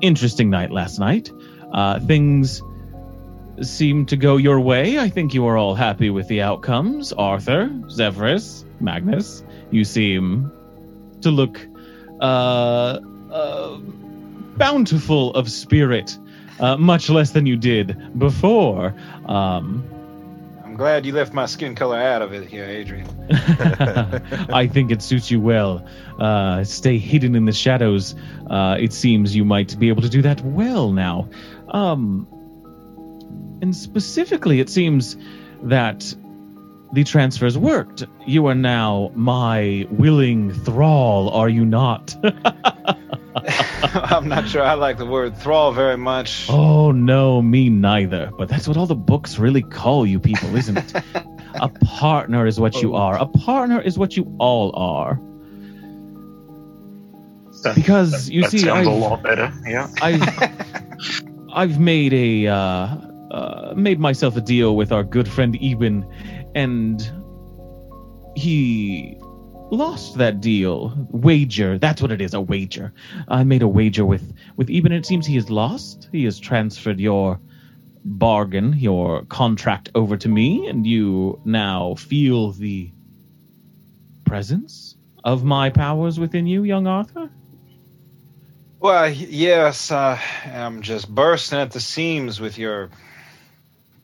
interesting night last night. Uh, things Seem to go your way. I think you are all happy with the outcomes. Arthur, Zephyrus, Magnus, you seem to look uh, uh, bountiful of spirit, uh, much less than you did before. Um, I'm glad you left my skin color out of it here, Adrian. I think it suits you well. Uh, stay hidden in the shadows. Uh, it seems you might be able to do that well now. Um, and specifically, it seems that the transfers worked. You are now my willing thrall, are you not? I'm not sure I like the word thrall very much. oh, no, me neither. But that's what all the books really call you people, isn't it? a partner is what you are. A partner is what you all are. That- Because you that see, sounds a I've- lot better. Yeah. I've I've made a uh, uh, made myself a deal with our good friend Eben, and he lost that deal. Wager. That's what it is. A wager. I made a wager with with Eben. It seems he has lost. He has transferred your bargain, your contract over to me, and you now feel the presence of my powers within you, young Arthur. Well, yes, uh, I'm just bursting at the seams with your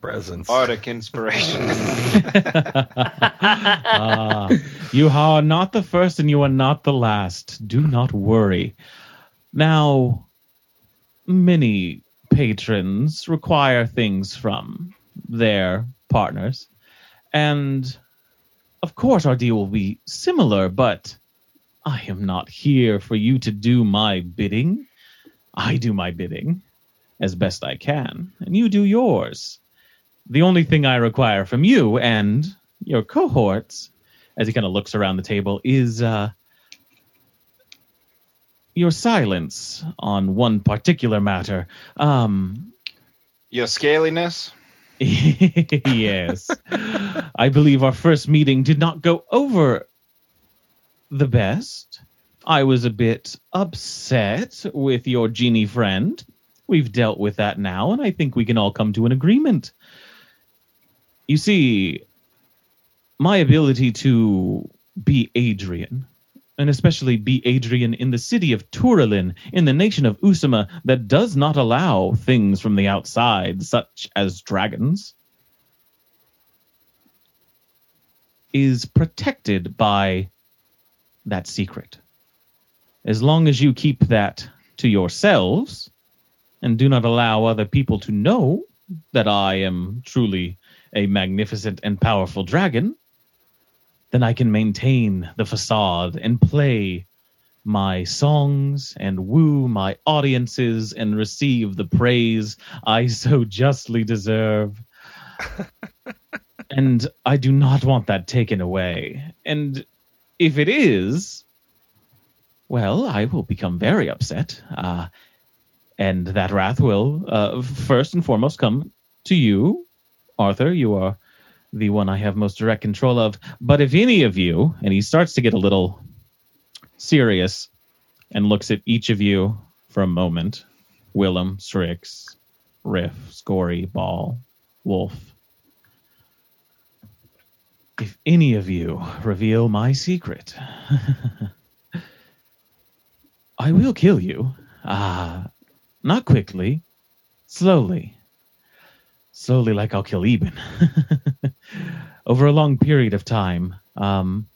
Presents. bardic inspiration. Ah, you are not the first and you are not the last. Do not worry. Now, many patrons require things from their partners. And of course, our deal will be similar, but I am not here for you to do my bidding. I do my bidding as best I can, and you do yours. The only thing I require from you and your cohorts, as he kind of looks around the table, is uh, your silence on one particular matter. Um, your scaliness? yes. I believe our first meeting did not go over the best. I was a bit upset with your genie friend. We've dealt with that now, and I think we can all come to an agreement. You see, my ability to be Adrian, and especially be Adrian in the city of Turalin, in the nation of Usama, that does not allow things from the outside, such as dragons, is protected by that secret. As long as you keep that to yourselves and do not allow other people to know that I am truly a magnificent and powerful dragon, then I can maintain the facade and play my songs and woo my audiences and receive the praise I so justly deserve. and I do not want that taken away. And if it is, well, I will become very upset. Uh, and that wrath will, uh, first and foremost, come to you, Arthur. You are the one I have most direct control of. But if any of you, and he starts to get a little serious and looks at each of you for a moment Willem, Strix, Riff, Scory, Ball, Wolf. If any of you reveal my secret, I will kill you. Ah, not quickly, slowly. Slowly, like I'll kill Eben. Over a long period of time. Um,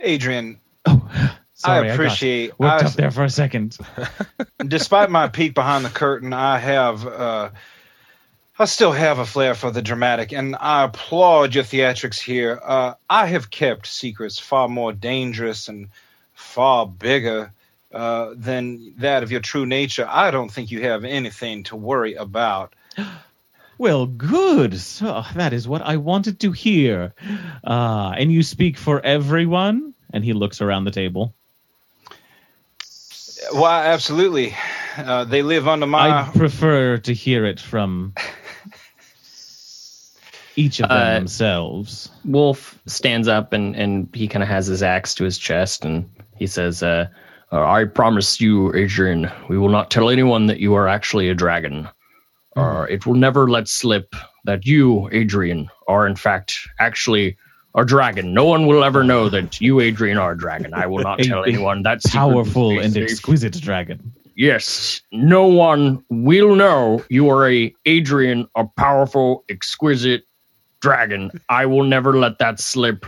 Adrian, oh, sorry, I appreciate. I worked I- up there for a second. despite my peek behind the curtain, I have, uh, I still have a flair for the dramatic, and I applaud your theatrics here. Uh, I have kept secrets far more dangerous and far bigger uh, than that of your true nature. I don't think you have anything to worry about. Well, good. So that is what I wanted to hear. Uh, and you speak for everyone? And he looks around the table. Why, absolutely. Uh, they live under my. I prefer to hear it from each of them Uh, themselves. Wolf stands up and, and he kind of has his axe to his chest and he says, uh, uh, I promise you, Adrian, we will not tell anyone that you are actually a dragon. Uh, it will never let slip that you, Adrian, are in fact actually a dragon. No one will ever know that you, Adrian, are a dragon. I will not A- tell anyone that secret Powerful and safe. exquisite dragon. Yes, no one will know you are a Adrian, a powerful, exquisite dragon. I will never let that slip,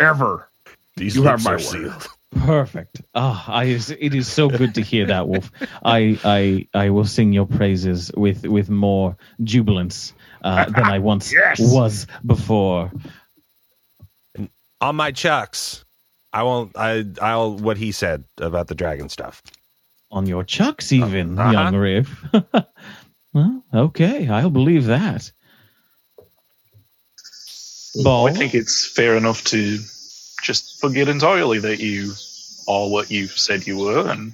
ever. These You have my are word. sealed. Perfect. Ah, I, it is so good to hear that, Wolf. I, I, I will sing your praises with, with more jubilance uh, than I once Yes. was before. On my chucks. I won't. I. I'll. What he said about the dragon stuff. On your chucks, even, Uh-huh. young Riff. well, okay, I'll believe that. Ball. I think it's fair enough to just forget entirely that you are what you said you were, and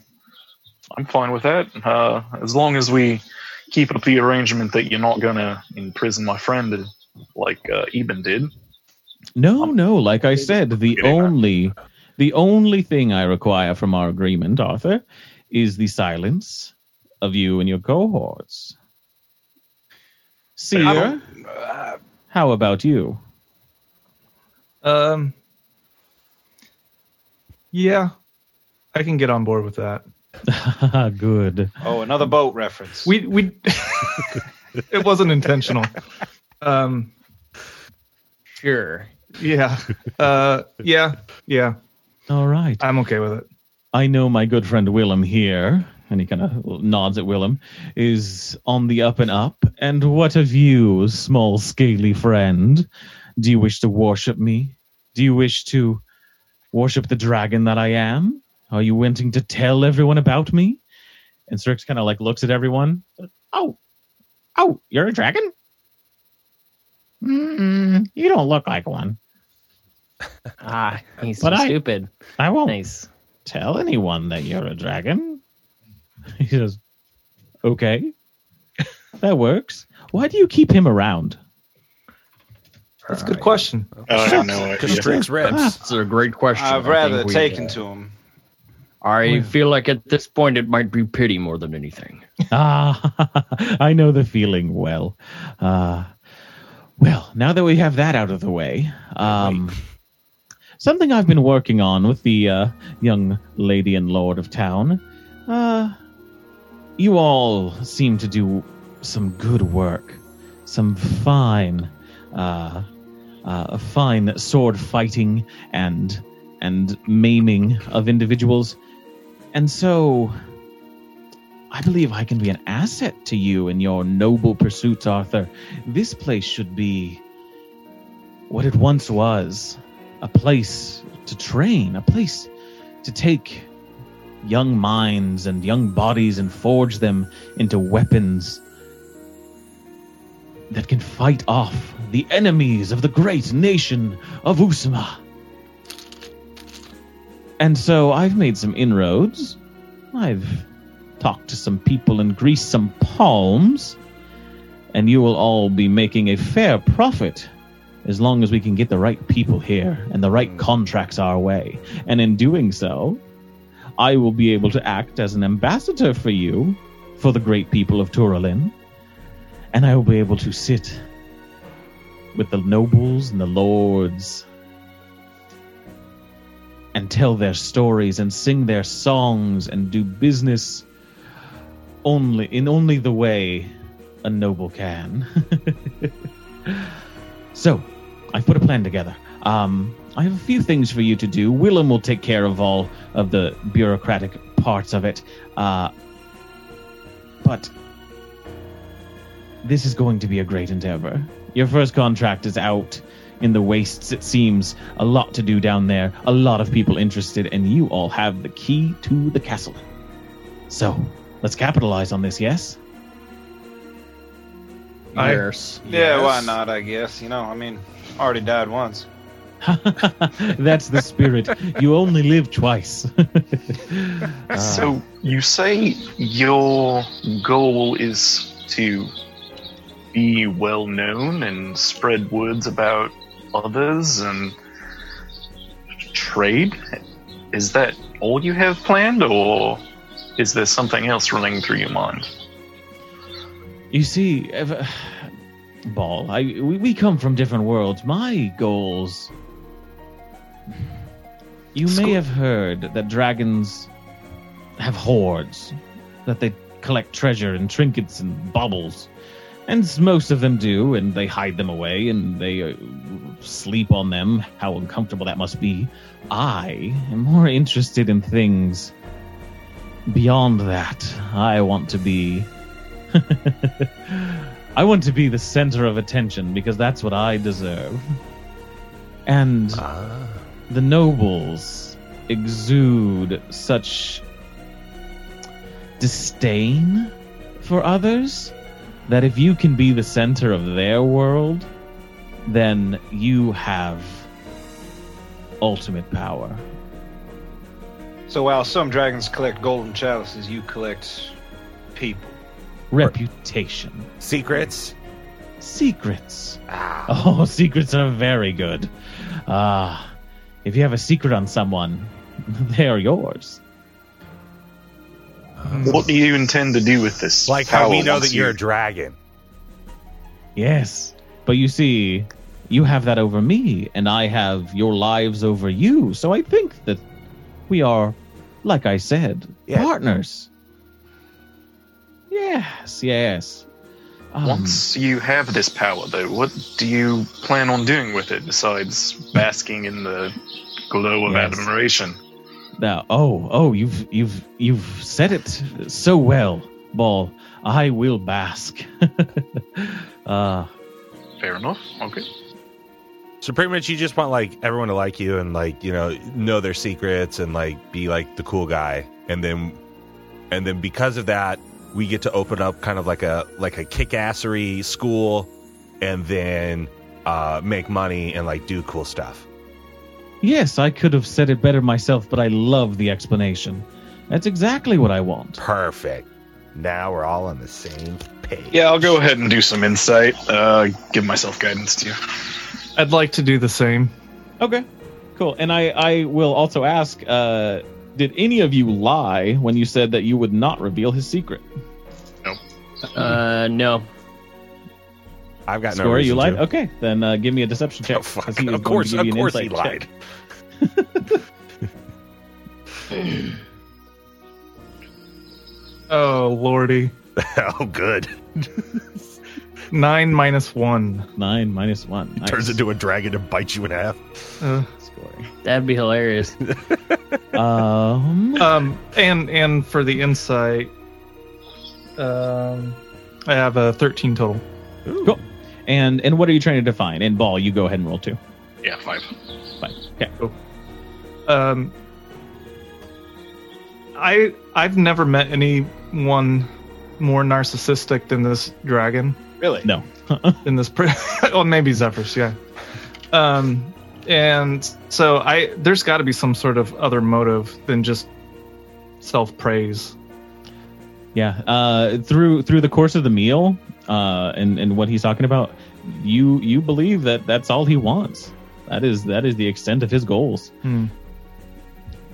I'm fine with that. Uh, as long as we keep up the arrangement that you're not going to imprison my friend like uh, Eben did. No, no. Like I said, the Getting that. only the only thing I require from our agreement, Arthur, is the silence of you and your cohorts. I Seer, uh, how about you? Um. Yeah, I can get on board with that. Good. oh, another boat reference. We we. it wasn't intentional. Um. Sure. Yeah. Uh. Yeah. Yeah. All right. I'm okay with it. I know my good friend Willem here, and he kind of nods at Willem, is on the up and up. And what of you, small scaly friend? Do you wish to worship me? Do you wish to worship the dragon that I am? Are you wanting to tell everyone about me? And Strix kind of like looks at everyone. Oh, oh, you're a dragon? Mm-mm, you don't look like one. Ah, he's But I- stupid. I won't Nice. tell anyone that you're a dragon. He says, okay, that works. Why do you keep him around? That's a good question. I have no Because idea. Strix rips. That's a great question. I've rather taken uh, to him. I feel like at this point it might be pity more than anything. Ah, I know the feeling well. Uh, well, now that we have that out of the way, um, something I've been working on with the uh, young lady and lord of town. Uh, you all seem to do some good work, some fine, uh, uh, fine sword fighting and and maiming of individuals, and so. I believe I can be an asset to you in your noble pursuits, Arthur. This place should be what it once was a place to train, a place to take young minds and young bodies and forge them into weapons that can fight off the enemies of the great nation of Usma. And so I've made some inroads. I've talked to some people and greased some palms, and you will all be making a fair profit as long as we can get the right people here and the right contracts our way. And in doing so, I will be able to act as an ambassador for you for the great people of Turalin, and I will be able to sit with the nobles and the lords and tell their stories and sing their songs and do business only in only the way a noble can. so, I've put a plan together. Um, I have a few things for you to do. Willem will take care of all of the bureaucratic parts of it. Uh, but this is going to be a great endeavor. Your first contract is out in the wastes. It seems a lot to do down there, a lot of people interested, and you all have the key to the castle. So, let's capitalize on this, yes? I- Yes. Yeah, why not? I guess you know. I mean, already died once. That's the spirit. You only live twice. So you say your goal is to be well known and spread words about others and trade. Is that all you have planned, or is there something else running through your mind? You see, uh, Ball, I we, we come from different worlds. My goals. You may have heard that dragons have hoards, that they collect treasure and trinkets and baubles. And most of them do, and they hide them away and they uh, sleep on them. How uncomfortable that must be. I am more interested in things beyond that. I want to be I want to be the center of attention because that's what I deserve. And Ah. the nobles exude such disdain for others that if you can be the center of their world, then you have ultimate power. So while some dragons collect golden chalices, you collect people. Reputation. Secrets? Secrets. Ah. Oh, secrets are very good. Ah, if you have a secret on someone, they are yours. What do you intend to do with this? Like how we know that you're you- a dragon. Yes, but you see, you have that over me, and I have your lives over you. So I think that we are, like I said, Yeah. partners. Yes, yes. Um, Once you have this power, though, what do you plan on doing with it besides basking in the glow of Yes. admiration? Now, oh, oh, you've you've you've said it so well, Ball. I will bask. uh, Fair enough. Okay. So pretty much, you just want like everyone to like you and like you know know their secrets and like be like the cool guy, and then and then because of that, we get to open up kind of like a like a kick-assery school, and then uh, make money and like do cool stuff. Yes, I could have said it better myself, but I love the explanation. That's exactly what I want. Perfect. Now we're all on the same page. Yeah, I'll go ahead and do some insight. Uh, give myself guidance too. I'd like to do the same. Okay, cool. And I, I will also ask, uh, did any of you lie when you said that you would not reveal his secret? No. Uh, no. I've got no Score, reason you lied? to. Okay, then uh, give me a deception check. Oh, fuck. 'cause he Of going course, to give of you an course he lied. Oh lordy, oh, good. nine minus one. Nine minus one. Nice. Turns into a dragon and bites you in half. Uh, Scoring. That'd be hilarious. Um, um, and and for the insight, um, I have a thirteen total. cool. And and what are you trying to define? And ball, you go ahead and roll two. Yeah, five. Fine. Okay. Um, I I've never met anyone more narcissistic than this dragon. Really? No. in this pre- well maybe Zephyrus, yeah. Um and so I there's got to be some sort of other motive than just self-praise. Yeah. Uh, through through the course of the meal, uh, and and what he's talking about, you you believe that that's all he wants. That is that is the extent of his goals. Hmm.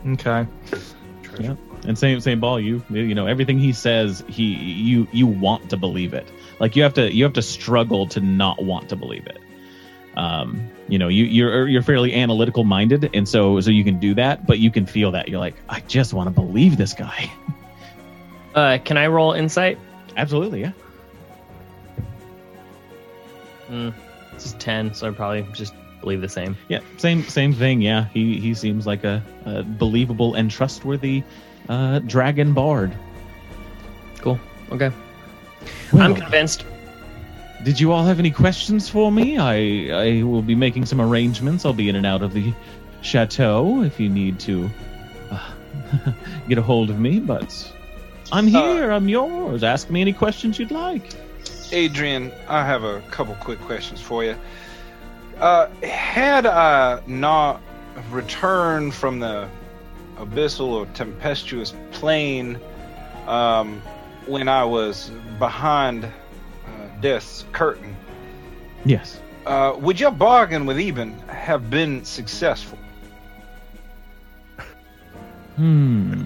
Okay. Yeah. And same same ball. You you know everything he says. He you you want to believe it. Like you have to you have to struggle to not want to believe it. Um, you know you you're you're fairly analytical minded, and so so you can do that, but you can feel that you're like I just want to believe this guy. Uh, can I roll insight? Absolutely, yeah. Mm, this is ten, so I probably just believe the same. Yeah, same same thing. Yeah, he he seems like a, a believable and trustworthy uh, dragon bard. Cool. Okay. Well, I'm convinced. did you all have any questions for me? I I will be making some arrangements. I'll be in and out of the chateau if you need to uh, get a hold of me. But I'm here. I'm yours. Ask me any questions you'd like. Adrian, I have a couple quick questions for you. Uh, had I not returned from the abyssal or tempestuous plane um, when I was behind uh, death's curtain, Yes. uh, would your bargain with Eben have been successful? Hmm.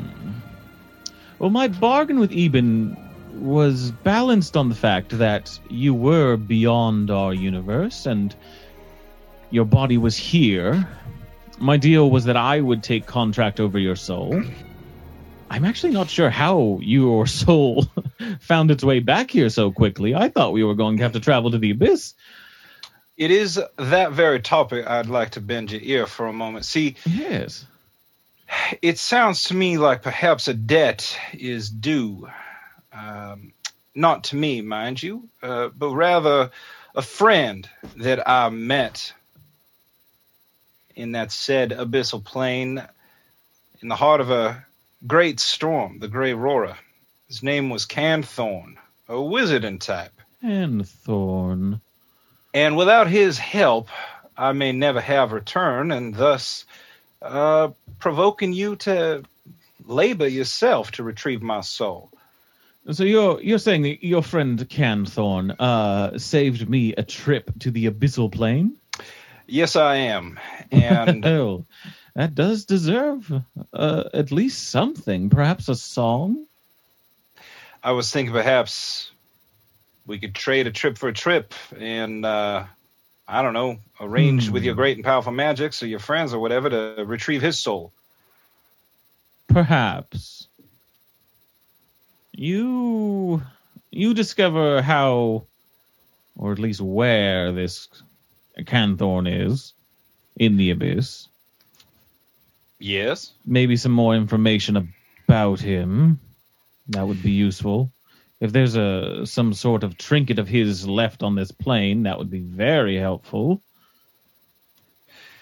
Well, my bargain with Eben was balanced on the fact that you were beyond our universe and your body was here. My deal was that I would take contract over your soul. I'm actually not sure how your soul found its way back here so quickly. I thought we were going to have to travel to the abyss. It is that very topic I'd like to bend your ear for a moment. See, Yes. it sounds to me like perhaps a debt is due. Um, not to me, mind you, uh, but rather a friend that I met in that said abyssal plane in the heart of a great storm, the Grey Aurora. His name was Canthorn, a wizard in type. And Thorn. And without his help, I may never have returned, and thus uh, provoking you to labor yourself to retrieve my soul. So you're you're saying that your friend Canthorn uh saved me a trip to the abyssal plane? Yes, I am. And Well, that does deserve uh, at least something, perhaps a song. I was thinking perhaps we could trade a trip for a trip and, uh, I don't know, arrange with your great and powerful magics or your friends or whatever to retrieve his soul. Perhaps you you discover how, or at least where this Canthorn is in the abyss. Yes. maybe some more information about him. That would be useful. If there's a some sort of trinket of his left on this plane, that would be very helpful.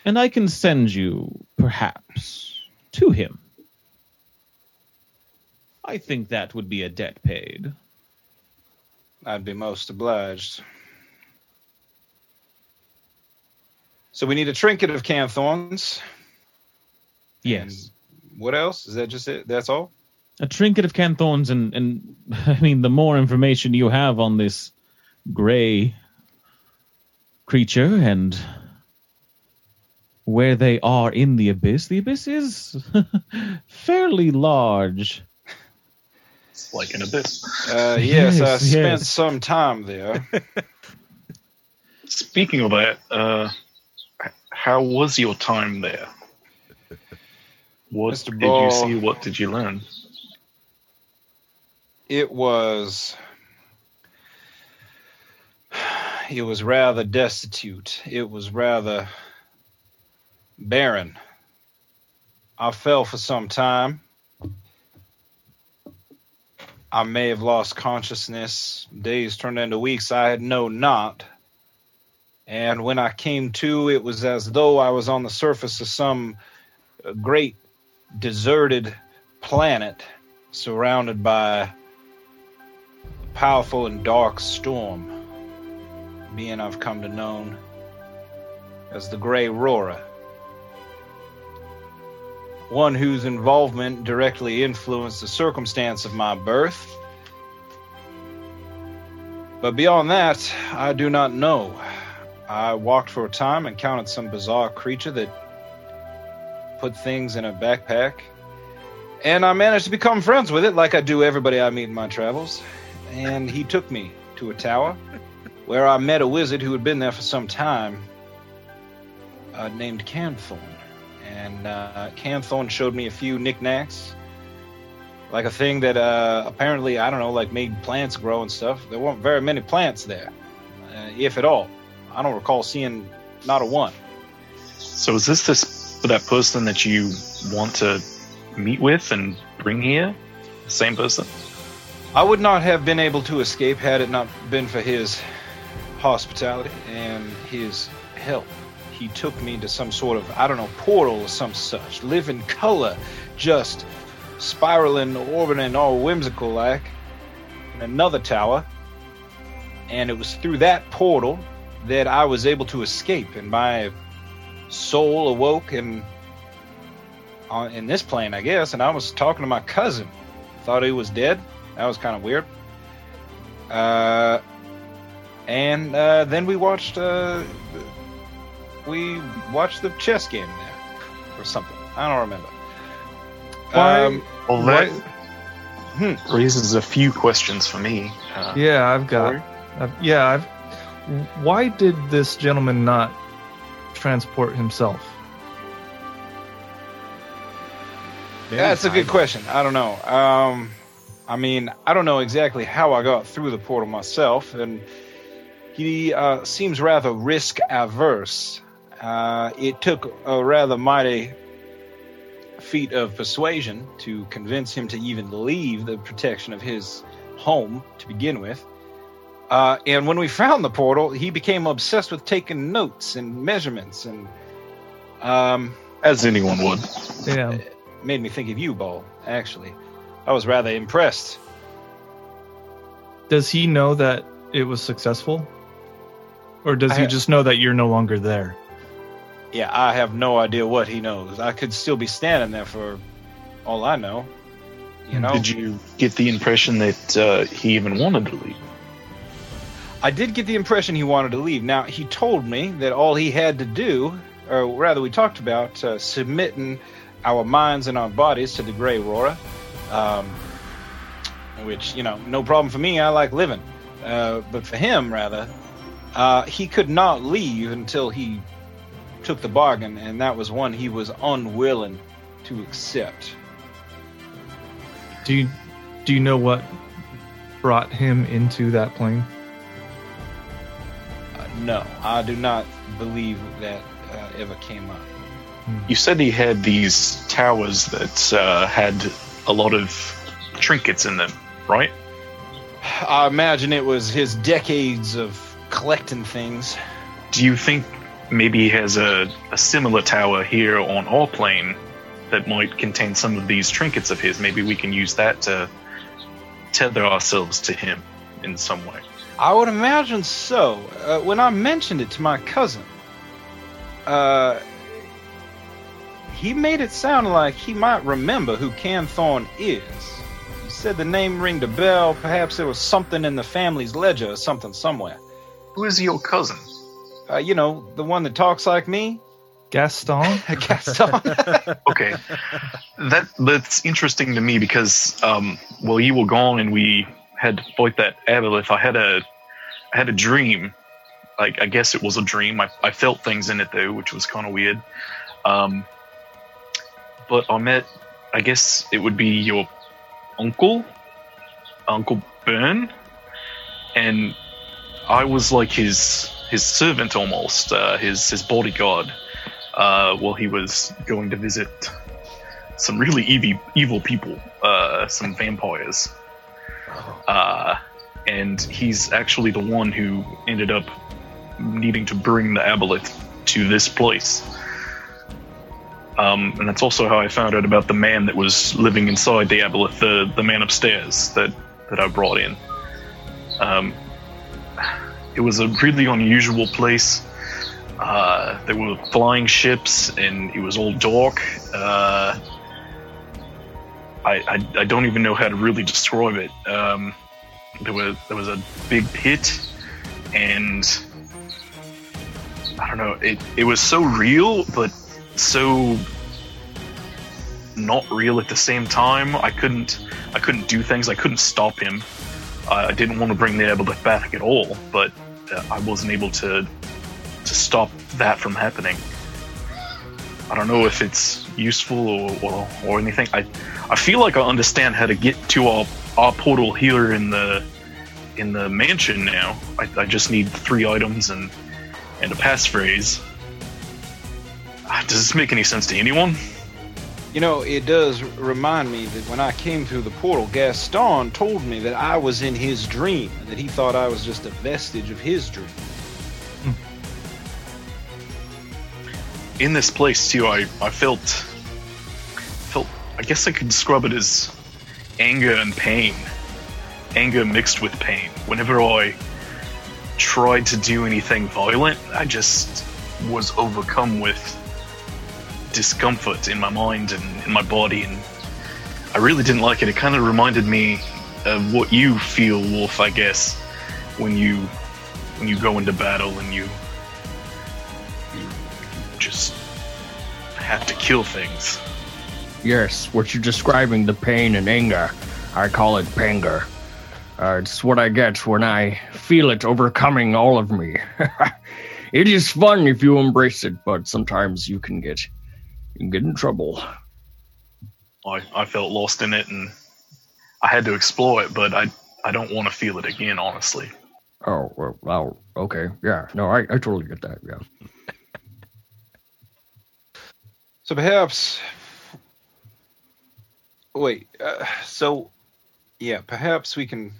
And I can send you, perhaps, to him. I think that would be a debt paid. I'd be most obliged. So we need a trinket of Canthorns. Yes. What else? Is that just it? That's all? a trinket of Canthorns, and, and I mean, the more information you have on this gray creature and where they are in the abyss, the abyss is fairly large. It's like an abyss. Uh, yes, I Yes, spent some time there. Speaking of that, uh, how was your time there? What Mr. did Ball. you see? What did you learn? it was it was rather destitute it was rather barren i fell for some time i may have lost consciousness days turned into weeks i had know not and when i came to it was as though i was on the surface of some great deserted planet surrounded by a powerful and dark storm, being I've come to know as the Grey Aurora. One whose involvement directly influenced the circumstance of my birth. But beyond that, I do not know. I walked for a time, and encountered some bizarre creature that put things in a backpack, and I managed to become friends with it like I do everybody I meet in my travels and he took me to a tower where I met a wizard who had been there for some time uh, named Canthorn. And uh, Canthorn showed me a few knickknacks, like a thing that uh, apparently, I don't know, like made plants grow and stuff. There weren't very many plants there, uh, if at all. I don't recall seeing not a one. So is this this that person that you want to meet with and bring here? The same person? I would not have been able to escape had it not been for his hospitality and his help. He took me to some sort of, I don't know, portal or some such, living color, just spiraling, orbiting, all whimsical like, in another tower. And it was through that portal that I was able to escape, and my soul awoke and in this plane, I guess. And I was talking to my cousin. Thought he was dead. That was kind of weird. Uh, and uh, then we watched uh, we watched the chess game there or something. I don't remember. Why- Um, Well, that hmm. raises a few questions for me. Uh, Yeah, I've got. I've, yeah, I've. Why did this gentleman not transport himself? That's a good question. I don't know. Um, I mean, I don't know exactly how I got through the portal myself, and he uh, seems rather risk averse. Uh, it took a rather mighty feat of persuasion to convince him to even leave the protection of his home to begin with. Uh, and when we found the portal, he became obsessed with taking notes and measurements, and um, As anyone would. Yeah. made me think of you, Ball. Actually, I was rather impressed. Does he know that it was successful, or does he just know that you're no longer there? Yeah, I have no idea what he knows. I could still be standing there for all I know. You know, Did you get the impression that uh, he even wanted to leave? I did get the impression he wanted to leave. Now, he told me that all he had to do, or rather, we talked about uh, submitting our minds and our bodies to the Grey Aurora, um, which, you know, no problem for me. I like living. Uh, but for him, rather, uh, he could not leave until he took the bargain, and that was one he was unwilling to accept. Do you do you know what brought him into that plane? Uh, no, I do not believe that uh, ever came up. You said he had these towers that uh, had a lot of trinkets in them, right? I imagine it was his decades of collecting things. Do you think maybe he has a, a similar tower here on our plane that might contain some of these trinkets of his? Maybe we can use that to tether ourselves to him in some way. I would imagine so. Uh, when I mentioned it to my cousin, uh, he made it sound like he might remember who Canthorn is. He said the name ringed a bell. Perhaps there was something in the family's ledger or something somewhere. Who is your cousin? Uh, you know, the one that talks like me? Gaston? Gaston. Okay, that that's interesting to me because um, while you were gone and we had to fight that aboleth, I had a I had a dream. Like I guess it was a dream. I, I felt things in it though, which was kind of weird. Um, but I met, I guess it would be your uncle, Uncle Bern, and I was like his his servant almost, uh, his his bodyguard uh, while he was going to visit some really evil, evil people, uh, some vampires. Uh, and he's actually the one who ended up needing to bring the aboleth to this place. Um, and that's also how I found out about the man that was living inside the aboleth, the, the man upstairs that, that I brought in. Um, it was a really unusual place. Uh, there were flying ships, and it was all dark. Uh, I, I I don't even know how to really describe it. Um, there was there was a big pit, and I don't know. It it was so real, but so not real at the same time. I couldn't I couldn't do things. I couldn't stop him. I I didn't want to bring the back at all, but I wasn't able to to stop that from happening. I don't know if it's useful or, or, or anything. I I feel like I understand how to get to our our portal here in the in the mansion now. I, I just need three items and and a passphrase. Uh, Does this make any sense to anyone? You know, it does remind me that when I came through the portal, Gaston told me that I was in his dream, and that he thought I was just a vestige of his dream. in this place too, I, I felt felt I guess I could describe it as anger and pain. Anger mixed with pain. Whenever I tried to do anything violent. I just was overcome with discomfort in my mind and in my body, and I really didn't like it. It kind of reminded me of what you feel, Wolf. I guess when you when you go into battle and you you just have to kill things. Yes, what you're describing, the pain and anger, I call it panger. Uh, it's what I get when I feel it overcoming all of me. it is fun if you embrace it, but sometimes you can get you can get in trouble. I, I felt lost in it and I had to explore it, but I I don't want to feel it again, honestly. Oh, well, well okay, yeah, no, I, I totally get that. Yeah. So perhaps. Wait. Uh, so, yeah, perhaps we can.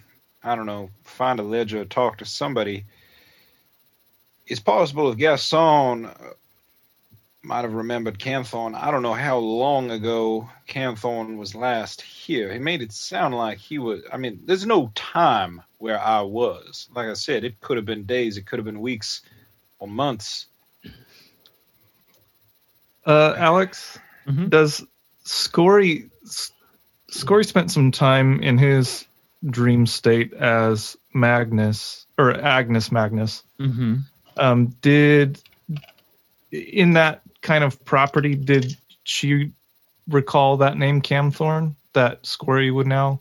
I don't know. Find a ledger, talk to somebody. It's possible if Gaston uh, might have remembered Canthorn. I don't know how long ago Canthorn was last here. He made it sound like he was. I mean, there's no time where I was. Like I said, it could have been days, it could have been weeks, or months. Uh, Alex, Mhm. does Scory Scory spent some time in his dream state as Magnus or Agnes Magnus? Mm-hmm. Um, did in that kind of property did she recall that name Camthorn that Scory would now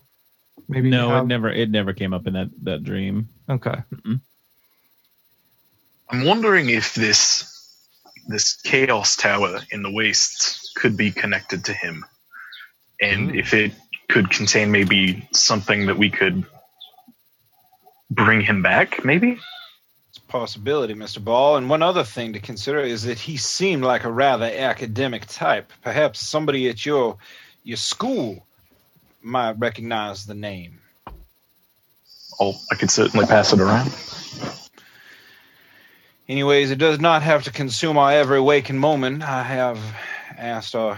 maybe no, have? it never it never came up in that that dream. Okay. I'm wondering if this this chaos tower in the wastes could be connected to him, and hmm. if it could contain maybe something that we could bring him back. Maybe It's a possibility, Mr. Ball. And one other thing to consider is that he seemed like a rather academic type. Perhaps somebody at your your school might recognize the name. oh, I could certainly pass it around. Anyways, it does not have to consume our every waking moment. I have asked our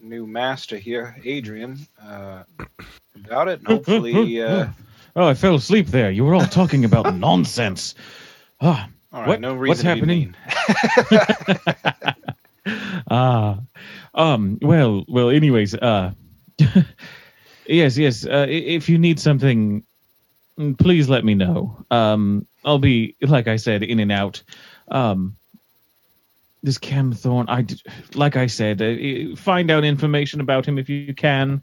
new master here, Adrian, uh, about it. And hopefully, uh, Oh, I fell asleep there. You were all talking about nonsense. Ah, all right, What- no what's reason be happening? ah, um. Well, well. Anyways, uh, yes, yes. Uh, if you need something, mm, please let me know. Um, I'll be like I said, in and out. Um, this Cam Thorne, I like I said, uh, find out information about him if you can.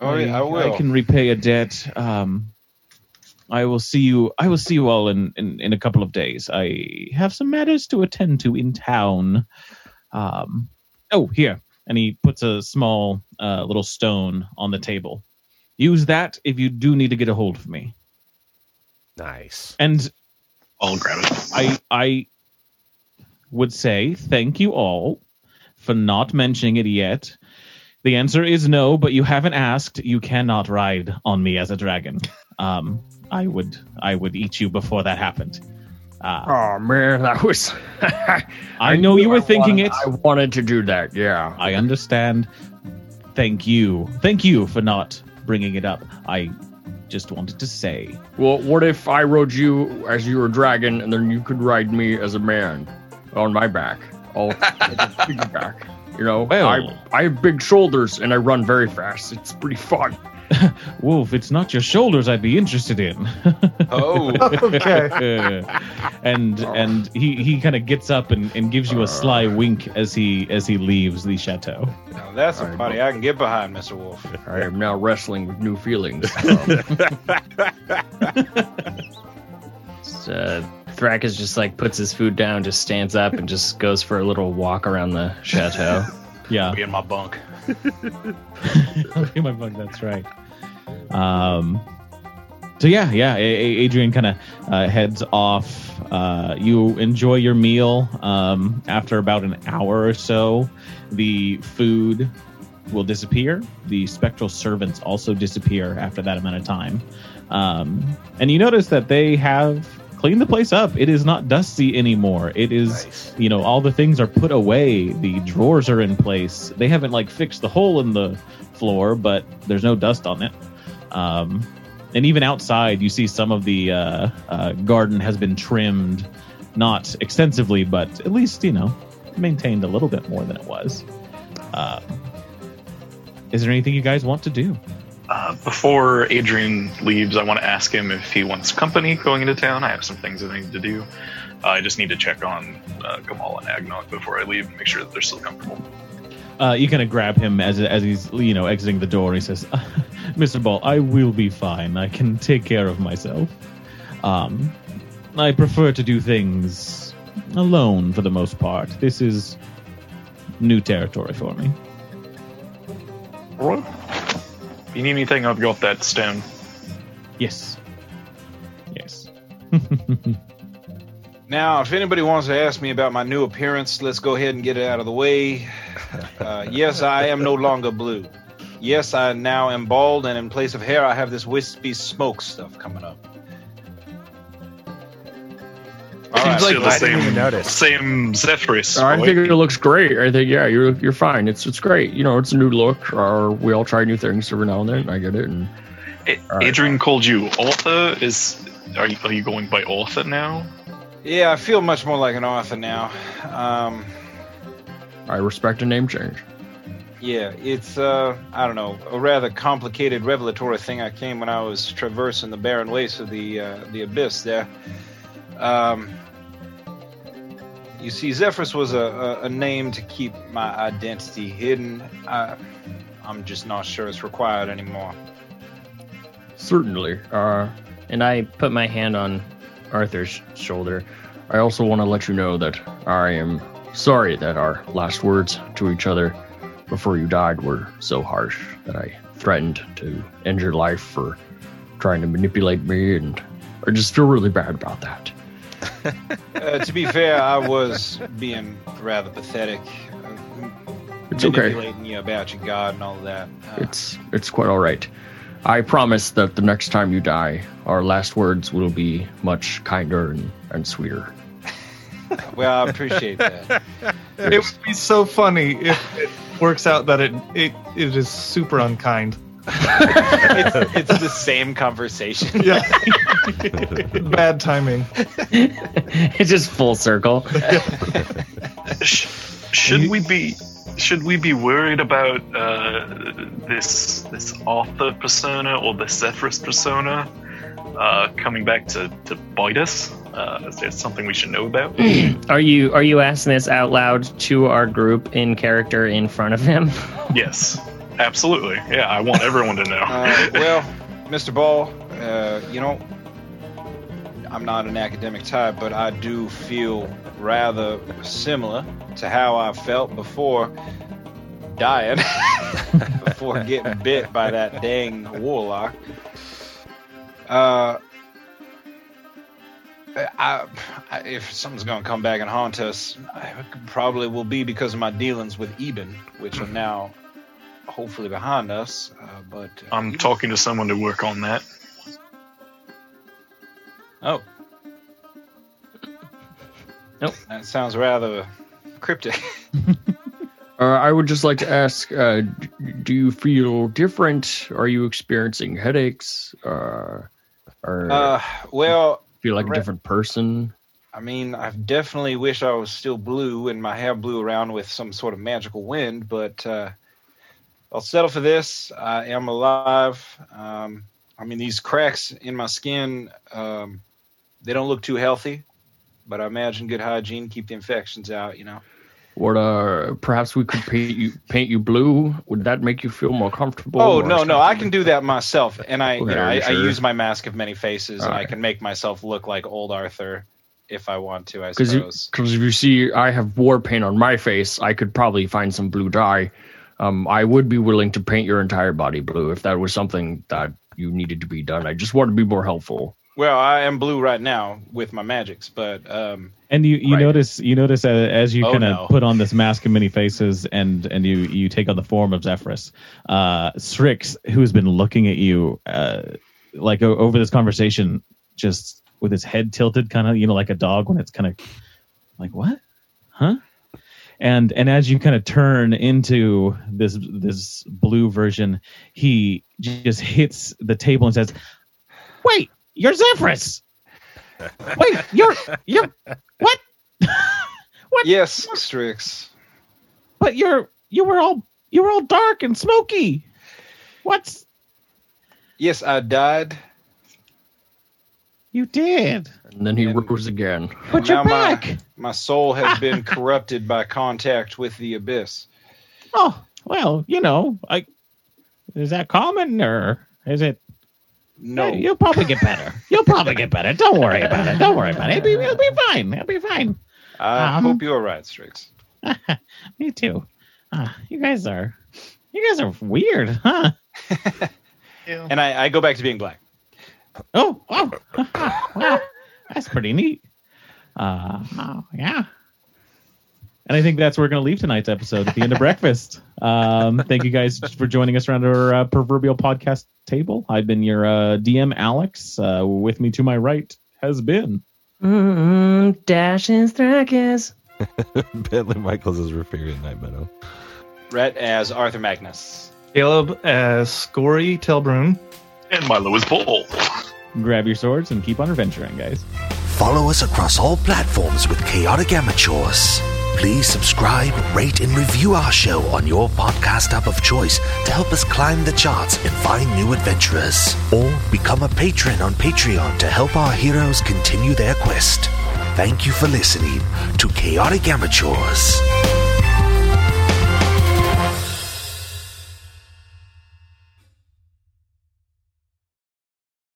Oh, yeah, I will. I can repay a debt. Um, I will see you. I will see you all in, in, in a couple of days. I have some matters to attend to in town. Um, oh, here, and he puts a small uh, little stone on the table. Use that if you do need to get a hold of me. Nice. And I'll grab it. I I would say thank you all for not mentioning it yet. The answer is no, but you haven't asked. You cannot ride on me as a dragon. Um, I would I would eat you before that happened. Uh, Oh man, that was. I know you were thinking wanted, it. I wanted to do that. Yeah. I understand. Thank you. Thank you for not bringing it up. I just wanted to say. Well, what if I rode you as you were a dragon, and then you could ride me as a man on my back, a piggyback? You know, Well- I I have big shoulders and I run very fast. It's pretty fun. Wolf, it's not your shoulders I'd be interested in. Oh, Okay. and and he, he kind of gets up and, and gives you a sly wink as he as he leaves the chateau. now that's a All right, party I can get behind, Mr. Wolf. I am now wrestling with new feelings. Um, uh, Thrackus just like puts his food down, just stands up, and just goes for a little walk around the chateau. Yeah, Be in my bunk. Okay, my bug. That's right. Um. So yeah, yeah. A- A- Adrian kind of uh, heads off. Uh, you enjoy your meal. Um, after about an hour or so, the food will disappear. The spectral servants also disappear after that amount of time. Um, and you notice that they have cleaned the place up. It is not dusty anymore. It is Nice. you know all the things are put away the drawers are in place they haven't like fixed the hole in the floor but there's no dust on it um and even outside, you see some of the uh, uh, garden has been trimmed, not extensively, but at least you know maintained a little bit more than it was. Uh, is there anything you guys want to do? Uh, before Adrian leaves, I want to ask him if he wants company going into town. I have some things I need to do. Uh, I just need to check on uh, Gamal and Agnog before I leave and make sure that they're still comfortable. Uh, you kind of grab him as as he's you know exiting the door. He says, "Mr. Ball, I will be fine. I can take care of myself. Um, I prefer to do things alone for the most part. This is new territory for me." All right. If you need anything, I've got that stone. Yes. Yes. Now, if anybody wants to ask me about my new appearance, let's go ahead and get it out of the way. Uh, yes, I am no longer blue. Yes, I now am bald, and in place of hair, I have this wispy smoke stuff coming up. All right, Still the I didn't even same, same Zephyrus. I boy. think it looks great. I think yeah, you're you're fine. It's it's great. You know, it's a new look. Or we all try new things every now and then. I get it. And A- All right. Adrian called you Arthur. Is are you, are you going by Arthur now? Yeah, I feel much more like an author now. Um, I respect a name change. yeah, it's uh, I don't know, a rather complicated revelatory thing I came when I was traversing the barren wastes of the uh, the abyss there. Um, you see, Zephyrus was a, a, a name to keep my identity hidden. I, I'm just not sure it's required anymore. Certainly. Uh, and I put my hand on Arthur's shoulder. I also want to let you know that I am sorry that our last words to each other before you died were so harsh that I threatened to end your life for trying to manipulate me, and I just feel really bad about that. Uh, to be fair, I was being rather pathetic. uh, It's okay. manipulating you about your god and all of that. Uh, It's it's quite all right. I promise that the next time you die, our last words will be much kinder and, and sweeter. well, I appreciate that. It would be so funny if it works out that it it, it is super unkind. It's, it's the same conversation. Yeah. Bad timing. it's just full circle. Sh- should we be should we be worried about uh, this this Arthur persona or the Zephyrus persona uh, coming back to, to bite us? Uh, is there something we should know about? Are you are you asking this out loud to our group in character in front of him? yes, absolutely. Yeah, I want everyone to know. Uh, well, Mr. Ball, uh, you know, I'm not an academic type, but I do feel rather similar to how I felt before dying, before getting bit by that dang warlock. Uh, I, I, if something's gonna come back and haunt us, I probably will be because of my dealings with Eben, which are now hopefully behind us. Uh, but uh, I'm talking to someone to work on that. Oh. Nope. That sounds rather cryptic. Uh, I would just like to ask: uh, Do you feel different? Are you experiencing headaches? Uh, or Uh, well, feel like a different person? I mean, I definitely wish I was still blue and my hair blew around with some sort of magical wind, but uh, I'll settle for this. I am alive. Um, I mean, these cracks in my skin, um, they don't look too healthy, but I imagine good hygiene keep the infections out, you know. What? Uh, perhaps we could paint you paint you blue. Would that make you feel more comfortable? Oh no, no, I can do that myself, and I, you know, I, you I use my mask of many faces, and I can make myself look like old Arthur if I want to. I suppose. because if you see, I have war paint on my face. I could probably find some blue dye. Um, I would be willing to paint your entire body blue if that was something that you needed to be done. I just want to be more helpful. Well, I am blue right now with my magics, but um, And you, you Right. notice you notice uh, as you Oh, kind of no. put on this mask of many faces and and you you take on the form of Zephyrus, uh, Strix, who's been looking at you uh, like o- over this conversation, just with his head tilted, kind of you know like a dog when it's kind of like what, huh? And and as you kind of turn into this this blue version, he just hits the table and says, Wait, you're Zephyrus. Wait, you're you're what? what? Yes, Strix. But you're you were all you were all dark and smoky. What's Yes, I died. You did? And then he rose again. But you're now my- back. My soul has been corrupted by contact with the abyss. Oh well, you know, I is that common or is it? No. You'll probably get better. You'll probably get better. Don't worry about it. Don't worry about it. It'll be, it'll be fine. It'll be fine. I Um, hope you're right, Strix. Me too. Uh, you guys are, you guys are weird, huh? And I, I go back to being black. Oh, wow, wow, that's pretty neat. Uh, oh, yeah. And I think that's where we're going to leave tonight's episode at the end of breakfast. Um, thank you guys for joining us around our uh, proverbial podcast table. I've been your uh, DM, Alex. Uh, with me to my right has been. Mm, Dash and Thrakus. Bentley Michaels is Rafarian Night Meadow. Rhett as Arthur Magnus. Caleb as Scory Telbrun. And Milo is Bull. Grab your swords and keep on adventuring, guys. Follow us across all platforms with Chaotic Amateurs. Please subscribe, rate, and review our show on your podcast app of choice to help us climb the charts and find new adventurers. Or become a patron on Patreon to help our heroes continue their quest. Thank you for listening to Chaotic Amateurs.